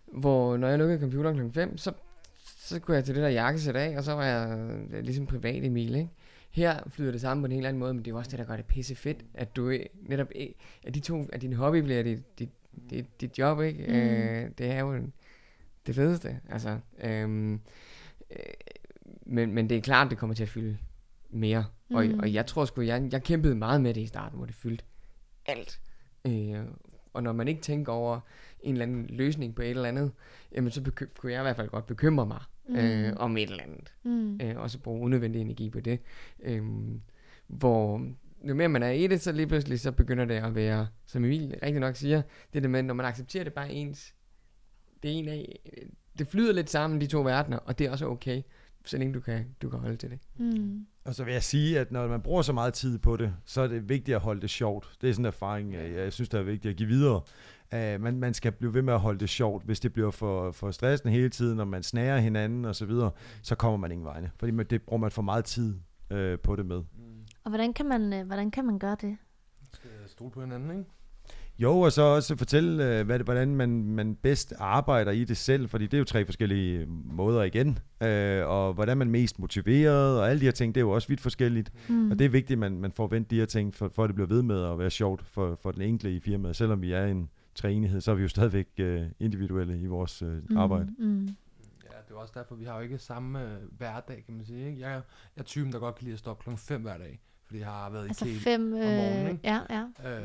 S3: hvor når jeg lukkede computeren klokken 5, så, så kunne jeg til det der jakkesæt af, og så var jeg øh, ligesom privat Emil, ikke? Her flyder det samme på en helt anden måde, men det er jo også det, der gør det pisse fedt, at du øh, netop, øh, at de to, at din hobby bliver dit, dit, dit, dit job, ikke?
S1: Mm.
S3: Mm. Øh, det er jo det fedeste, altså. Øhm, øh, men, men det er klart, det kommer til at fylde mere. Mm. Og, og jeg tror sgu, jeg, jeg kæmpede meget med det i starten, hvor det fyldte alt. Øh, og når man ikke tænker over en eller anden løsning på et eller andet, jamen så beky- kunne jeg i hvert fald godt bekymre mig
S1: Mm.
S3: øh, om et eller andet.
S1: Mm.
S3: Øh, og så bruge unødvendig energi på det. Øh, hvor jo mere man er i det, så lige pludselig så begynder det at være, som Emil rigtig nok siger, det er det med, når man accepterer det bare ens, det er en af, det flyder lidt sammen, de to verdener, og det er også okay, så længe du kan, du kan holde til det.
S1: Mm.
S2: Og så vil jeg sige, at når man bruger så meget tid på det, så er det vigtigt at holde det sjovt. Det er sådan en erfaring, øh, jeg synes, det er vigtigt at give videre. Uh, man, man skal blive ved med at holde det sjovt. Hvis det bliver for, for stressende hele tiden, og man snærer hinanden og så videre, så kommer man ingen vegne. Fordi man, det bruger man for meget tid uh, på det med.
S1: Og hvordan kan man, øh, hvordan kan man gøre det?
S4: Skal stole på hinanden, ikke?
S2: Jo, og så også fortælle, øh, hvad det, hvordan man, man bedst arbejder i det selv, fordi det er jo tre forskellige måder igen. Øh, og hvordan man er mest motiveret, og alle de her ting, det er jo også vidt forskelligt.
S1: Mm.
S2: Og det er vigtigt, at man, man får vendt de her ting, for, for at det bliver ved med at være sjovt for, for den enkelte i firmaet. Selvom vi er en træenighed, så er vi jo stadigvæk øh, individuelle i vores øh,
S1: mm.
S2: arbejde.
S1: Mm.
S4: Ja, det er også derfor, vi har jo ikke samme øh, hverdag, kan man sige. Ikke? Jeg, er- jeg er typen, der godt kan lide at stå op klokken 5 hver dag, fordi jeg har været
S1: Altså
S4: i kæle.
S1: fem...
S4: morgenen,
S1: Øh,
S4: ikke?
S1: ja, ja.
S4: Øh,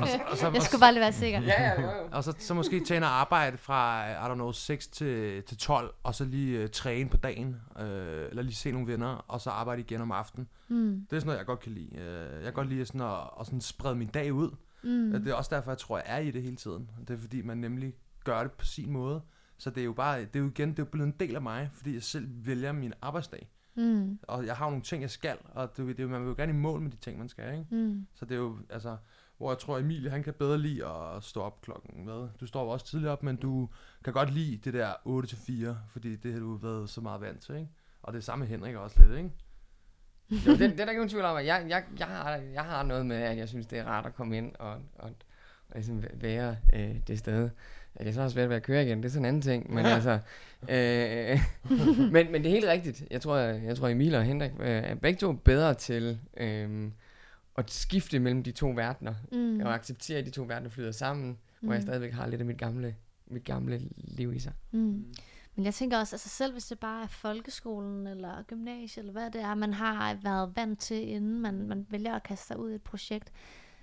S4: og så, og så,
S1: Jeg skulle bare lige være sikker.
S3: Ja, ja, jo.
S4: og så, så måske tage og arbejde fra, I don't know, 6 til, til 12, og så lige uh, træne på dagen, øh, eller lige se nogle venner, og så arbejde igen om aftenen.
S1: Mm.
S4: Det er sådan noget, jeg godt kan lide. Øh, jeg kan godt lide sådan at, at sådan sprede min dag ud.
S1: Mm.
S4: Det er også derfor, jeg tror, jeg er i det hele tiden. Det er fordi, man nemlig gør det på sin måde. Så det er jo bare, det er jo igen, det er blevet en del af mig, fordi jeg selv vælger min arbejdsdag.
S1: Mm.
S4: Og jeg har jo nogle ting, jeg skal, og det, det, er jo- man vil jo gerne i mål med de ting, man skal, ikke?
S1: Mm.
S4: Så det er jo, altså, hvor jeg tror, Emilie, han kan bedre lide at stå op klokken, hvad? Du står jo også tidligt op, men du kan godt lide det der 8-4, fordi det har du været så meget vant til, ikke? Og det er samme med Henrik også lidt, ikke?
S3: Jo, det, det er der ikke nogen tvivl om, at jeg, jeg, jeg, har, jeg har noget med, at jeg synes, det er rart at komme ind og, og, og ligesom være øh, det sted. At jeg så har svært ved at køre igen, det er sådan en anden ting. Men altså, øh, men, men det er helt rigtigt. Jeg tror, jeg, jeg tror Emil og Henrik øh, er begge to bedre til øh, at skifte mellem de to verdener.
S1: Mm.
S3: Og acceptere, at de to verdener flyder sammen, mm. hvor jeg
S1: Mm.
S3: stadigvæk har lidt af mit gamle, mit gamle liv i sig.
S1: Mm. Men jeg tænker også, altså selv hvis det bare er folkeskolen eller gymnasiet, eller hvad det er, man har været vant til, inden man, man vælger at kaste sig ud i et projekt,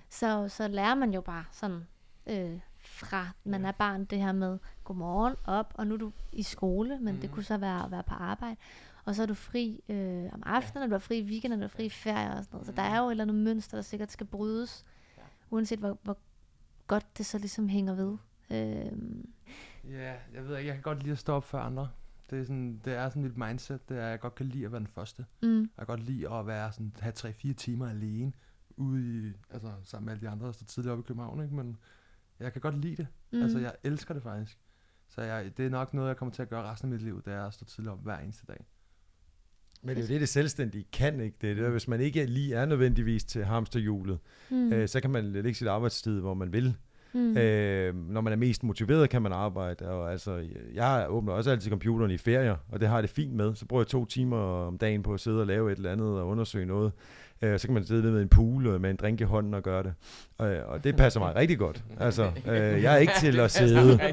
S1: så, så lærer man jo bare sådan øh, fra man er barn det her med godmorgen op, og nu er du i skole, men mm. det kunne så være at være på arbejde, og så er du fri øh, om aftenen, og du er fri i weekenden, og du er fri i ferie og sådan noget. Så der er jo et eller andet mønster, der sikkert skal brydes, uanset hvor, hvor godt det så ligesom hænger ved. Øh,
S4: Ja, jeg ved ikke, jeg kan godt lide at stå op før andre. Det er sådan, det er sådan mit mindset, det er, at jeg godt kan lide at være den første.
S1: mm,
S4: Jeg kan godt lide at være sådan, have 3-4 timer alene, ude i, altså sammen med alle de andre, der står tidligere oppe i København, ikke? Men jeg kan godt lide det.
S1: mm,
S4: Mm. Altså, jeg elsker det faktisk. Så jeg, det er nok noget, jeg kommer til at gøre resten af mit liv, det er at stå tidligere op hver eneste dag.
S2: Men det er jo det, det selvstændige kan, ikke? Det er det, der, hvis man ikke lige er nødvendigvis til hamsterhjulet,
S1: mm,
S2: øh, så kan man lægge sit arbejdstid, hvor man vil.
S1: mm,
S2: Mm. Øh, når man er mest motiveret, kan man arbejde. Og altså, jeg åbner også altid computeren i ferier, og det har jeg det fint med. Så bruger jeg to timer om dagen på at sidde og lave et eller andet og undersøge noget. Øh, så kan man sidde nede med en pool med en drink i hånden og gøre det. Øh, og det passer mig rigtig godt. Altså, øh, jeg er ikke til at sidde... Ja,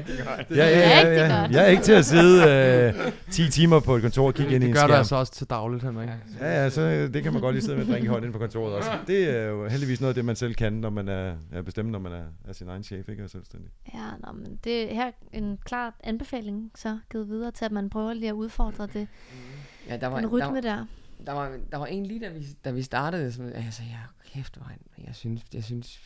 S2: ja, ja,
S1: Rigtig
S2: ja.
S1: godt.
S2: Jeg er ikke til at sidde øh, 10 timer på et kontor og kigge ind i
S4: Det
S2: en
S4: gør du
S2: skærm.
S4: altså også til dagligt, Henrik.
S2: Ja, ja, så øh, det kan man godt lige sidde med en drink i hånden inde på kontoret også. Det er jo heldigvis noget af det, man selv kan, når man er, er bestemt, når man er, er sin egen chef, ikke? Og selvstændig.
S1: Ja, nå, men det er her en klar anbefaling, så givet videre til, at man prøver lige at udfordre det,
S3: Ja, der var, der,
S1: rytme der.
S3: Der, var, der var en lige, da vi, da vi startede, som, altså, ja, kæft, han, jeg synes, jeg synes,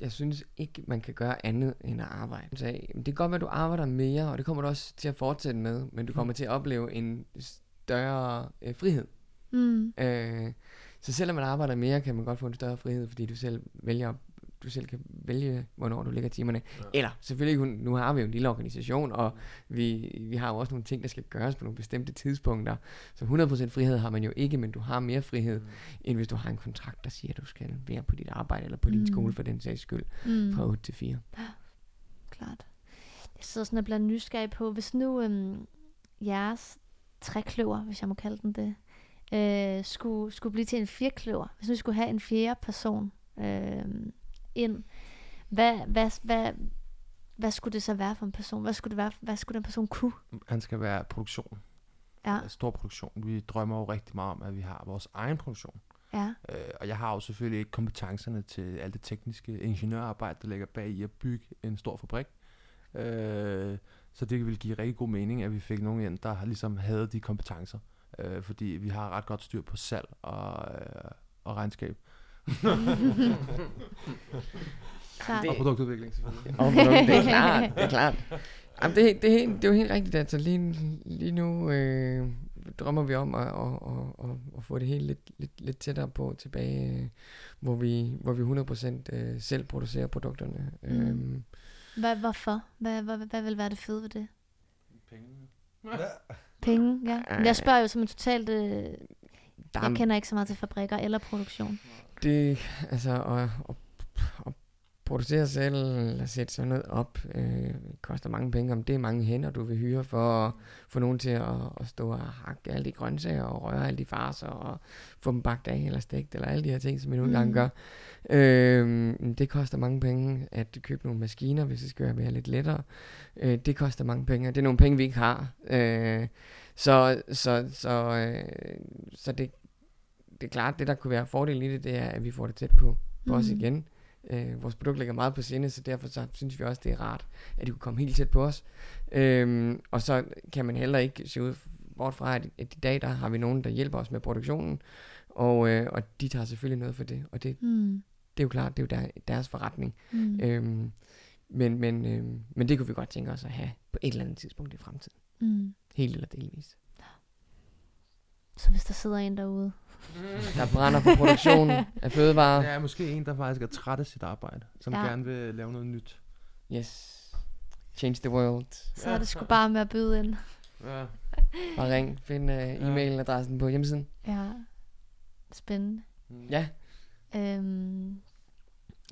S3: jeg synes ikke, man kan gøre andet end at arbejde. Så, det kan godt være, at du arbejder mere, og det kommer du også til at fortsætte med, men du kommer til at opleve en større øh, frihed.
S1: Mm.
S3: Øh, så selvom man arbejder mere, kan man godt få en større frihed, fordi du selv vælger du selv kan vælge, hvornår du lægger timerne. Ja. Eller selvfølgelig, nu har vi jo en lille organisation, og vi, vi har jo også nogle ting, der skal gøres på nogle bestemte tidspunkter. Så 100% frihed har man jo ikke, men du har mere frihed, mm. end hvis du har en kontrakt, der siger, at du skal være på dit arbejde, eller på din
S1: Mm.
S3: skole for den sags skyld,
S1: Mm.
S3: fra 8 til 4.
S1: Klart. Jeg sidder sådan og bliver nysgerrig på, hvis nu øhm, jeres trækløver, hvis jeg må kalde den det, øh, skulle, skulle blive til en firkløver, hvis nu vi skulle have en fjerde person øh, ind, hvad, hvad, hvad, hvad skulle det så være for en person? Hvad skulle, det være, hvad skulle den person kunne?
S4: Han skal være produktion.
S1: Ja.
S4: Stor produktion. Vi drømmer jo rigtig meget om, at vi har vores egen produktion.
S1: ja.
S4: Øh, og jeg har jo selvfølgelig ikke kompetencerne til alt det tekniske ingeniørarbejde, der ligger bag i at bygge en stor fabrik. Øh, så det ville give rigtig god mening, at vi fik nogen ind, der ligesom havde de kompetencer. Øh, fordi vi har ret godt styr på salg og, øh, og regnskab.
S1: Klart.
S3: Det-
S4: Og produktudvikling selvfølgelig.
S3: Og produkt, det er klart, det er klart. Jamen, det, er- det, er, helt- det er jo helt rigtigt, altså lige, lige nu øh, drømmer vi om at, at, at, at, at få det helt lidt, lidt, lidt tættere på tilbage, øh, hvor vi, hvor vi 100% øh, selv producerer produkterne.
S1: Mm.
S3: Øhm,
S1: Hvad, hvorfor? Hvad, hvad, hvad vil være det fede ved det?
S4: Penge.
S1: Penge, ja. Men jeg spørger jo som en totalt... Øh, jeg
S3: er,
S1: kender ikke så meget til fabrikker eller produktion.
S3: Det, altså, at, at, at producere selv, eller sætte sådan noget op, øh, koster mange penge. Om det er mange hænder, du vil hyre for at få nogen til at, at stå og hakke alle de grøntsager og røre alle de farser og få dem bagt af eller stegt, eller alle de her ting, som vi nogle gange
S1: Mm.
S3: gør. Øh, det koster mange penge at købe nogle maskiner, hvis det skal være lidt lettere. Øh, det koster mange penge, og det er nogle penge, vi ikke har. Øh, så så, så, øh, så det, det er klart, det der kunne være fordelen i det, det er, at vi får det tæt på, på os
S1: Mhm.
S3: igen. Øh, vores produkt ligger meget på sinde, så derfor så synes vi også, det er rart, at de kunne komme helt tæt på os. Øhm, og så kan man heller ikke se ud bort fra, at, at i dag der har vi nogen, der hjælper os med produktionen, og, øh, og de tager selvfølgelig noget for det, og det,
S1: Mm.
S3: det er jo klart, det er jo der, deres forretning.
S1: Mm.
S3: Øhm, men, men, øhm, men det kunne vi godt tænke os at have på et eller andet tidspunkt i fremtiden.
S1: Mm.
S3: Helt eller delvis.
S1: Så hvis der sidder en derude.
S3: Der brænder for produktion af fødevarer.
S4: Der er måske en, der faktisk er træt af sit arbejde, som
S1: Ja.
S4: ja. gerne vil lave noget nyt.
S3: Yes. Change the world.
S1: Så er det sgu bare med at byde ind.
S4: Ja.
S3: Bare ring, find uh, e-mailadressen på hjemmesiden.
S1: Ja. Spændende.
S3: Ja.
S1: Øhm,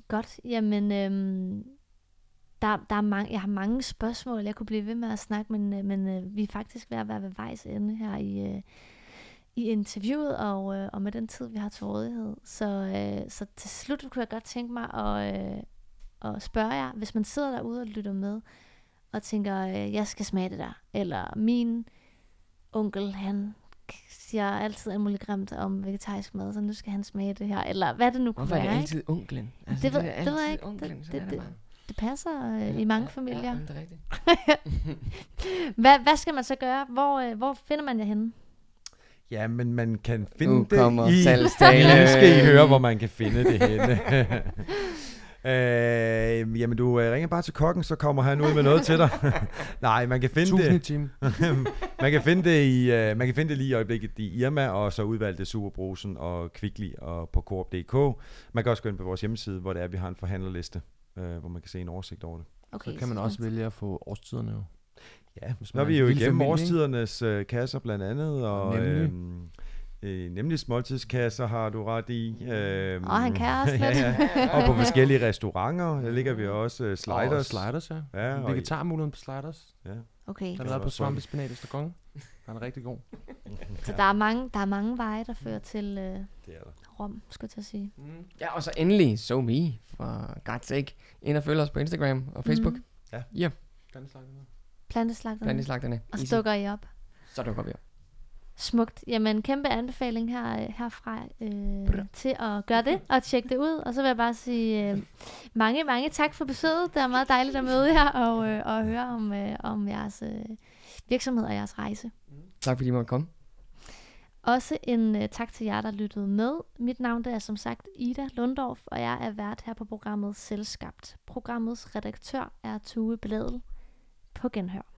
S1: godt. Jamen, øhm, der, der er mange, jeg har mange spørgsmål, jeg kunne blive ved med at snakke, men, øh, men øh, vi er faktisk ved at være ved vejs ende her i, øh, i interviewet, og, øh, og med den tid, vi har til rådighed. Så, øh, så til slut kunne jeg godt tænke mig at, øh, at spørge jer, hvis man sidder derude og lytter med, og tænker, øh, jeg skal smage det der, eller min onkel, han siger altid alt muligt grimt om vegetarisk mad, så nu skal han smage det her, eller hvad det nu kunne
S3: Hvorfor er det
S1: være.
S3: altid onklen? Altså,
S1: Det ved-
S3: er
S1: det ved jeg
S3: altid
S1: ikke.
S3: Onklen,
S1: Det- det-
S3: det?
S1: Det passer øh,
S3: Ja,
S1: i mange
S3: ja,
S1: familier.
S3: Ja, det er rigtigt.
S1: Hvad, hvad skal man så gøre? Hvor, øh, hvor finder man jer henne?
S2: Ja, men man kan finde
S3: Nu
S2: det
S3: kommer
S2: i...
S3: salgstale.
S2: Nu skal I høre, hvor man kan finde det henne. øh, jamen, du øh, ringer bare til kokken, så kommer han ud med noget til dig. Nej, man kan finde
S4: Tusind
S2: det. man kan finde det i uh, man kan finde det lige i øjeblikket i Irma og så udvalgte Superbrusen og Kvickly og på Coop.dk. Man kan også gå ind på vores hjemmeside, hvor det er, vi har en forhandlerliste, uh, hvor man kan se en oversigt over det.
S1: Okay,
S4: Så kan man også vælge at få årstiderne jo.
S2: Ja,
S4: Hvis
S2: er
S4: man
S2: vi
S4: er
S2: jo igennem
S4: familie,
S2: årstidernes øh, kasser blandt andet, og
S4: Nemlig.
S2: øhm, øh, nemlig måltidskasser har du ret i. Øhm,
S1: Og han kan også
S2: ja,
S1: lidt.
S2: ja. Og på forskellige restauranter, der ligger vi også øh,
S4: Og
S2: sliders.
S4: sliders, ja.
S2: Ja, og,
S4: Vegetarmuligheden på sliders.
S2: ja.
S1: Okay.
S4: Den er lavet på
S2: og
S4: svampe spinat i Den er rigtig god.
S1: Så der er mange, der er mange veje, der fører til øh,
S2: Det er der.
S1: Rom, skulle jeg til at sige.
S3: Mm. Ja, og så endelig, so me, for God's sake. Ind og følg os på Instagram og Facebook. Mm.
S2: Ja.
S3: Ja,
S1: Planteslagterne.
S3: planteslagterne.
S1: Og så dukker I op.
S3: Så dukker vi op.
S1: Smukt. Jamen, kæmpe anbefaling her, øh, herfra øh, til at gøre det og tjekke det ud. Og så vil jeg bare sige øh, mange, mange tak for besøget. Det er meget dejligt at møde jer og, øh, og høre om, øh, om jeres øh, virksomhed og jeres rejse.
S3: Tak fordi I måtte komme.
S1: Også en øh, tak til jer, der lyttede med. Mit navn det er som sagt Ida Lundorf, og jeg er vært her på programmet Selskabt. Programmets redaktør er Tue Blædel. På genhør.